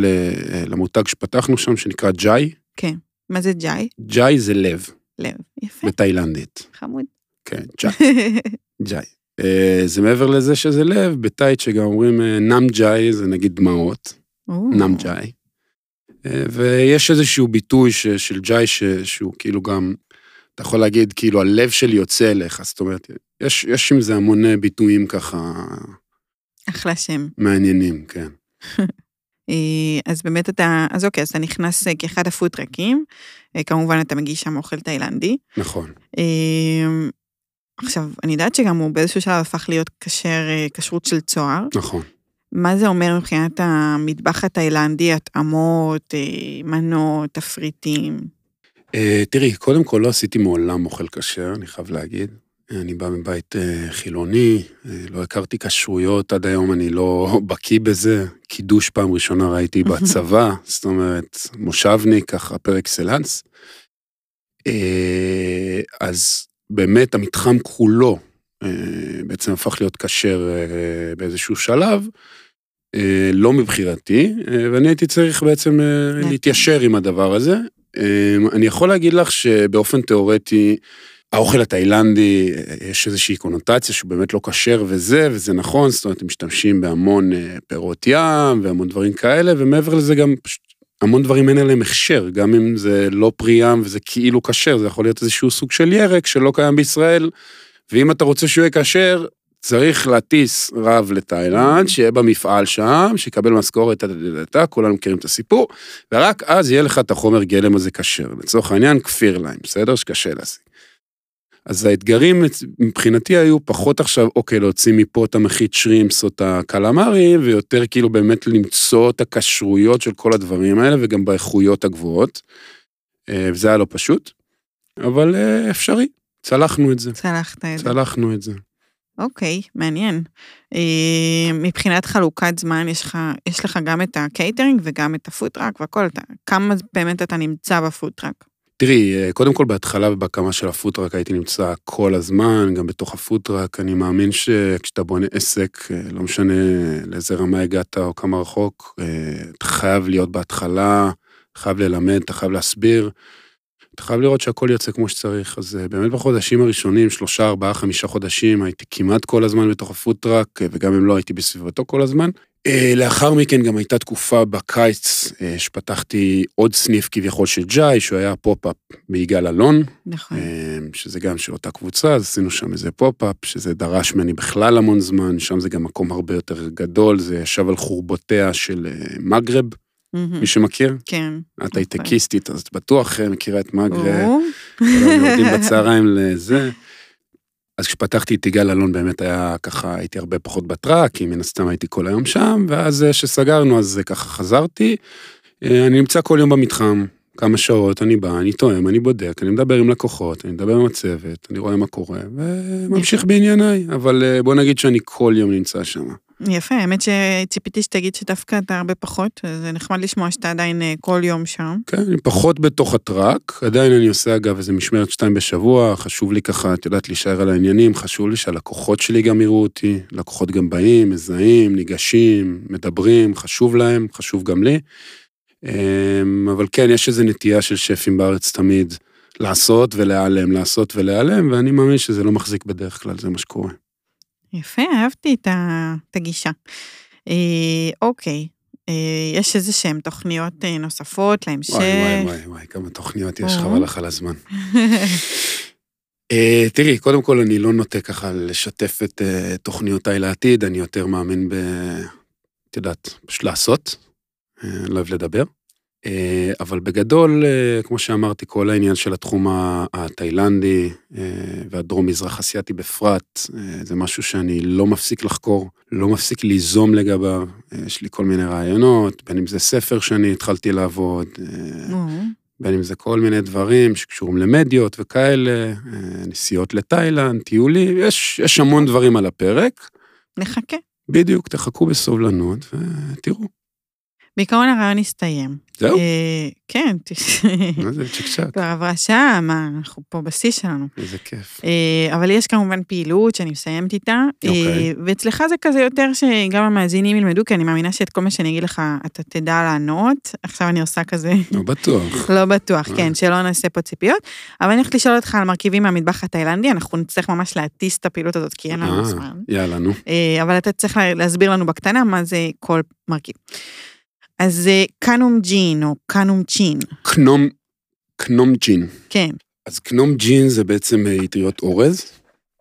למותג שפתחנו שם, שנקרא ג'אי. כן. מה זה ג'אי? ג'אי זה לב, לב. יפה. בתאילנדית. חמוד. כן, ג'אי. ג'אי. אה, זה מעבר לזה שזה לב, בתאית שגם אומרים אה, נאם ג'אי, זה נגיד דמעות, או. נאם ג'אי. אה, ויש איזשהו ביטוי ש, של ג'אי ש, שהוא כאילו גם, אתה יכול להגיד, כאילו הלב שלי יוצא אליך, זאת אומרת, יש, יש עם זה המון ביטויים ככה אחלה שם. מעניינים, כן. אז באמת אתה, אז אוקיי, אז אתה נכנס כאחד הפודטרקים, אה, כמובן אתה מגיש שם אוכל תאילנדי. נכון. עכשיו, אני יודעת שגם הוא באיזשהו שלב הפך להיות כשר, אה, כשרות של צוהר. נכון. מה זה אומר מבחינת המטבח התאילנדי, התאמות, אה, מנות, תפריטים? אה, תראי, קודם כל לא עשיתי מעולם אוכל כשר, אני חייב להגיד. אני בא מבית חילוני, לא הכרתי כשרויות, עד היום אני לא בקיא בזה. קידוש פעם ראשונה ראיתי בצבא, זאת אומרת, מושבניק, ככה פר אקסלנס. אז באמת המתחם כולו אה, בעצם הפך להיות כשר אה, באיזשהו שלב, אה, לא מבחירתי, ואני הייתי צריך בעצם. להתיישר עם הדבר הזה. אני יכול להגיד לך שבאופן תיאורטי, האוכל התאילנדי, יש איזושהי קונוטציה שהוא באמת לא כשר וזה, וזה נכון, זאת אומרת, הם משתמשים בהמון פירות ים והמון דברים כאלה, ומעבר לזה גם פשוט המון דברים אין עליהם הכשר, גם אם זה לא פרי ים וזה כאילו כשר, זה יכול להיות איזשהו סוג של ירק שלא קיים בישראל, ואם אתה רוצה שהוא יהיה כשר, צריך להטיס רב לתאילנד, שיהיה במפעל שם, שיקבל משכורת, כולם מכירים את הסיפור, ורק אז יהיה לך את החומר גלם הזה כשר. לצורך העניין, כפיר להם, בסדר? שקשה להשיג. אז האתגרים מבחינתי היו פחות עכשיו, אוקיי, להוציא מפה את המחית שרימפס או את הקלמרי, ויותר כאילו באמת למצוא את הכשרויות של כל הדברים האלה, וגם באיכויות הגבוהות. אה, וזה היה לא פשוט, אבל אה, אפשרי, צלחנו את זה, צלחת את זה. צלחנו את זה. אוקיי, מעניין. אה, מבחינת חלוקת זמן, יש לך, יש לך גם את הקייטרינג וגם את ה food truck והכל, אתה, כמה באמת אתה נמצא ב food truck? תראי, קודם כל בהתחלה ובהקמה של ה food truck הייתי נמצא כל הזמן, גם בתוך ה food truck, אני מאמין שכשאתה בונה עסק, אה, לא משנה לאיזה רמה הגעת או כמה רחוק, אה, אתה חייב להיות בהתחלה, חייב ללמד, אתה חייב להסביר, אתה חייב לראות שהכל יוצא כמו שצריך. אז באמת בחודשים הראשונים, שלושה, ארבעה, חמישה חודשים, הייתי כמעט כל הזמן בתוך ה food truck, וגם אם לא הייתי בסביבתו כל הזמן. אה, לאחר מכן גם הייתה תקופה בקיץ אה, שפתחתי עוד סניף כביכול של ג'אי, שהוא היה pop-up ביגאל אלון. נכון. אה, שזה גם של אותה קבוצה, אז עשינו שם איזה pop-up, שזה דרש ממני בכלל המון זמן, שם זה גם מקום הרבה יותר גדול, זה ישב על חורבותיה של מגרב, מי שמכיר? כן. את הייטקיסטית, אז את בטוח מכירה את מגרב. יורדים בצהריים לזה. אז כשפתחתי את יגאל אלון באמת היה ככה, הייתי הרבה פחות ב truck, כי מן הסתם הייתי כל היום שם, ואז כשסגרנו אז ככה חזרתי. אה, אני נמצא כל יום במתחם, כמה שעות, אני בא, אני תואם, אני בודק, אני מדבר עם לקוחות, אני מדבר עם הצוות, אני רואה מה קורה, וממשיך בענייניי, אבל אה, בוא נגיד שאני כל יום נמצא שם. יפה, האמת שציפיתי שתגיד שדווקא אתה הרבה פחות, זה נחמד לשמוע שאתה עדיין אה, כל יום שם. כן, אני פחות בתוך הטראק, עדיין אני עושה אגב איזה משמרת שתיים בשבוע, חשוב לי ככה, את יודעת, להישאר על העניינים, חשוב לי שהלקוחות שלי גם יראו אותי, לקוחות גם באים, מזהים, ניגשים, מדברים, חשוב להם, חשוב גם לי. אמ, אבל כן, יש איזו נטייה של שפים בארץ תמיד לעשות ולהיעלם, לעשות ולהיעלם, ואני מאמין שזה לא מחזיק בדרך כלל, זה מה שקורה. יפה, אהבתי את הגישה. אה, אוקיי, אה, יש איזה שהן תוכניות אה, נוספות להמשך? וואי, וואי, וואי, וואי, כמה תוכניות יש, חבל לך על הזמן. תראי, קודם כל אני לא נוטה ככה לשתף את תוכניותיי לעתיד, אני יותר מאמין ב... את יודעת, פשוט לעשות, לא אוהב לדבר. אה, אבל בגדול, אה, כמו שאמרתי, כל העניין של התחום התאילנדי אה, והדרום-מזרח אסיאתי בפרט, זה משהו שאני לא מפסיק לחקור, לא מפסיק ליזום לגביו. יש לי כל מיני רעיונות, בין אם זה ספר שאני התחלתי לעבוד, בין אם זה כל מיני דברים שקשורים למדיות וכאלה, נסיעות לתאילנד, טיולים, יש, יש המון דברים על הפרק. נחכה. בדיוק, תחכו בסובלנות ותראו. בעיקרון הרעיון הסתיים. זהו? אה, כן. מה זה צ'יק? כבר עברה שעה, מה, אנחנו פה בשיא שלנו. איזה כיף. אה, אבל יש כמובן פעילות שאני מסיימת איתה, אה, אוקיי. ואצלך זה כזה יותר שגם המאזינים ילמדו, כי אני מאמינה שאת כל מה שאני אגיד לך, אתה תדע לענות. עכשיו אני עושה כזה... לא בטוח. לא בטוח, כן, שלא נעשה פה ציפיות. אבל אני הולכת לשאול אותך על מרכיבים מהמטבח התאילנדי, אנחנו נצטרך ממש להטיס את הפעילות הזאת, כי אין לנו זמן. יאללה, נו. אבל אתה צריך להסביר לנו בקטנה מה זה כל מרכיב. אז זה קנום ג'ין או קנום צ'ין. קנום, קנום ג'ין. כן. אז קנום ג'ין זה בעצם אה, אטריות אורז.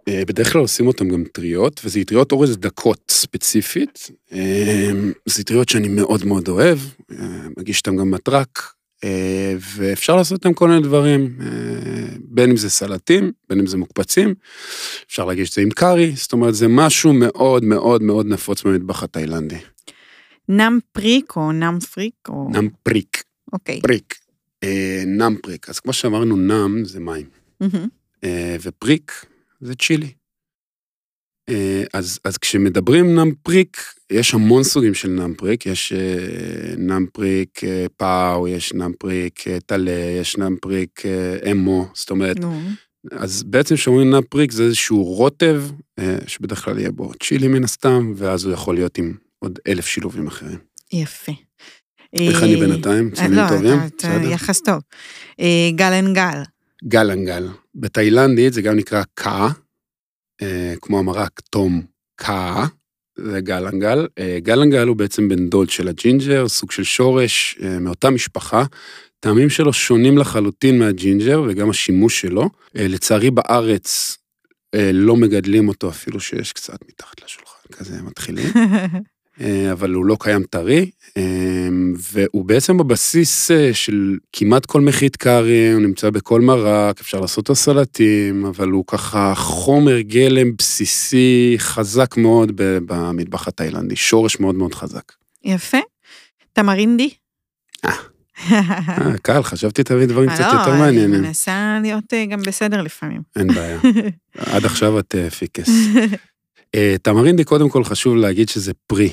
אה, בדרך כלל עושים אותם גם טריות, וזה אטריות אורז דקות ספציפית. אה, זה אטריות שאני מאוד מאוד אוהב, מגיש אותם גם בטראק, ואפשר לעשות אותם כל מיני דברים, בין אם זה סלטים, בין אם זה מוקפצים, אפשר להגיש את זה עם קארי, זאת אומרת זה משהו מאוד מאוד מאוד נפוץ במטבח התאילנדי. נם פריק או נם פריק או... פריק. אוקיי. פריק. אה, נם פריק. אז כמו שאמרנו, נם זה מים. אה, ופריק זה צ'ילי. אה, אז, אז כשמדברים נם פריק, יש המון סוגים של נם פריק, יש אה, נם פריק אה, פאו, יש נם פריק אה, טלה, יש נם פריק אה, אמו, זאת אומרת, נו. אז בעצם כשאומרים נם פריק זה איזשהו רוטב, אה, שבדרך כלל יהיה בו צ'ילי מן הסתם, ואז הוא יכול להיות עם עוד אלף שילובים אחרים. יפה. איך אני בינתיים? ציונים לא, טובים? אתה- אתה יחס טוב. אה, גלנגל. גלנגל. בתאילנדית זה גם נקרא קאה, אה, כמו המרק תום קאה, זה גלנגל. אה, גלנגל הוא בעצם בן דוד של הג'ינג'ר, סוג של שורש אה, מאותה משפחה. טעמים שלו שונים לחלוטין מהג'ינג'ר וגם השימוש שלו. אה, לצערי בארץ אה, לא מגדלים אותו אפילו שיש קצת מתחת לשולחן, כזה מתחילים. אה, אבל הוא לא קיים טרי, אה, והוא בעצם בבסיס אה, של כמעט כל מחית קארי, הוא נמצא בכל מרק, אפשר לעשות אותו סלטים, אבל הוא ככה חומר גלם בסיסי חזק מאוד במטבח התאילנדי, שורש מאוד מאוד חזק. יפה. תמרינדי? קל, חשבתי תביא דברים קצת לא, יותר אני מעניינים. מנסה להיות גם בסדר לפעמים. אין בעיה. עד עכשיו את פיקס. תמרינדי, קודם כל חשוב להגיד שזה פרי,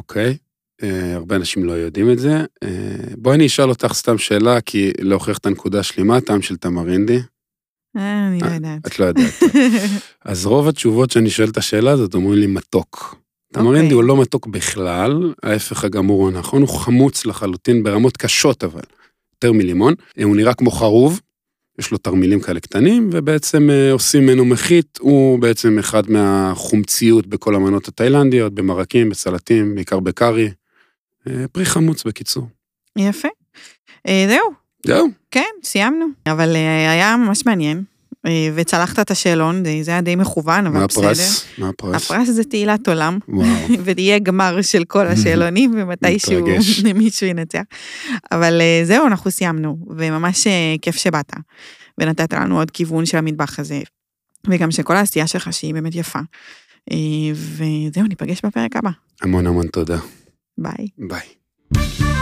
אוקיי? אה, הרבה אנשים לא יודעים את זה. אה, בואי אני אשאל אותך סתם שאלה, כי להוכיח את הנקודה שלי, מה הטעם של תמרינדי? אה, אני לא יודעת. את לא יודעת. אז רוב התשובות שאני שואל את השאלה הזאת, אומרים לי מתוק. תמרינדי אוקיי. הוא לא מתוק בכלל, ההפך הגמור הוא הנכון, הוא חמוץ לחלוטין ברמות קשות אבל, יותר מלימון. הוא נראה כמו חרוב, יש לו תרמילים כאלה קטנים, ובעצם אה, עושים ממנו מחית, הוא בעצם אחד מהחומציות בכל המנות התאילנדיות, במרקים, בסלטים, בעיקר בקארי. אה, פרי חמוץ בקיצור. יפה. אה, זהו, זהו, כן, סיימנו. אבל היה ממש מעניין, וצלחת את השאלון, זה- היה די מכוון, אבל מה בסדר. הפרס? מה הפרס? הפרס זה תהילת עולם, וואו. ויהיה גמר של כל השאלונים, ומתישהו. מישהו ינצח. אבל אה, זהו, אנחנו סיימנו, וממש אה, כיף שבאת, ונתת לנו עוד כיוון של המטבח הזה, וגם של כל העשייה שלך, שהיא באמת יפה. אה, וזהו, ניפגש בפרק הבא. המון המון תודה. ביי. ביי.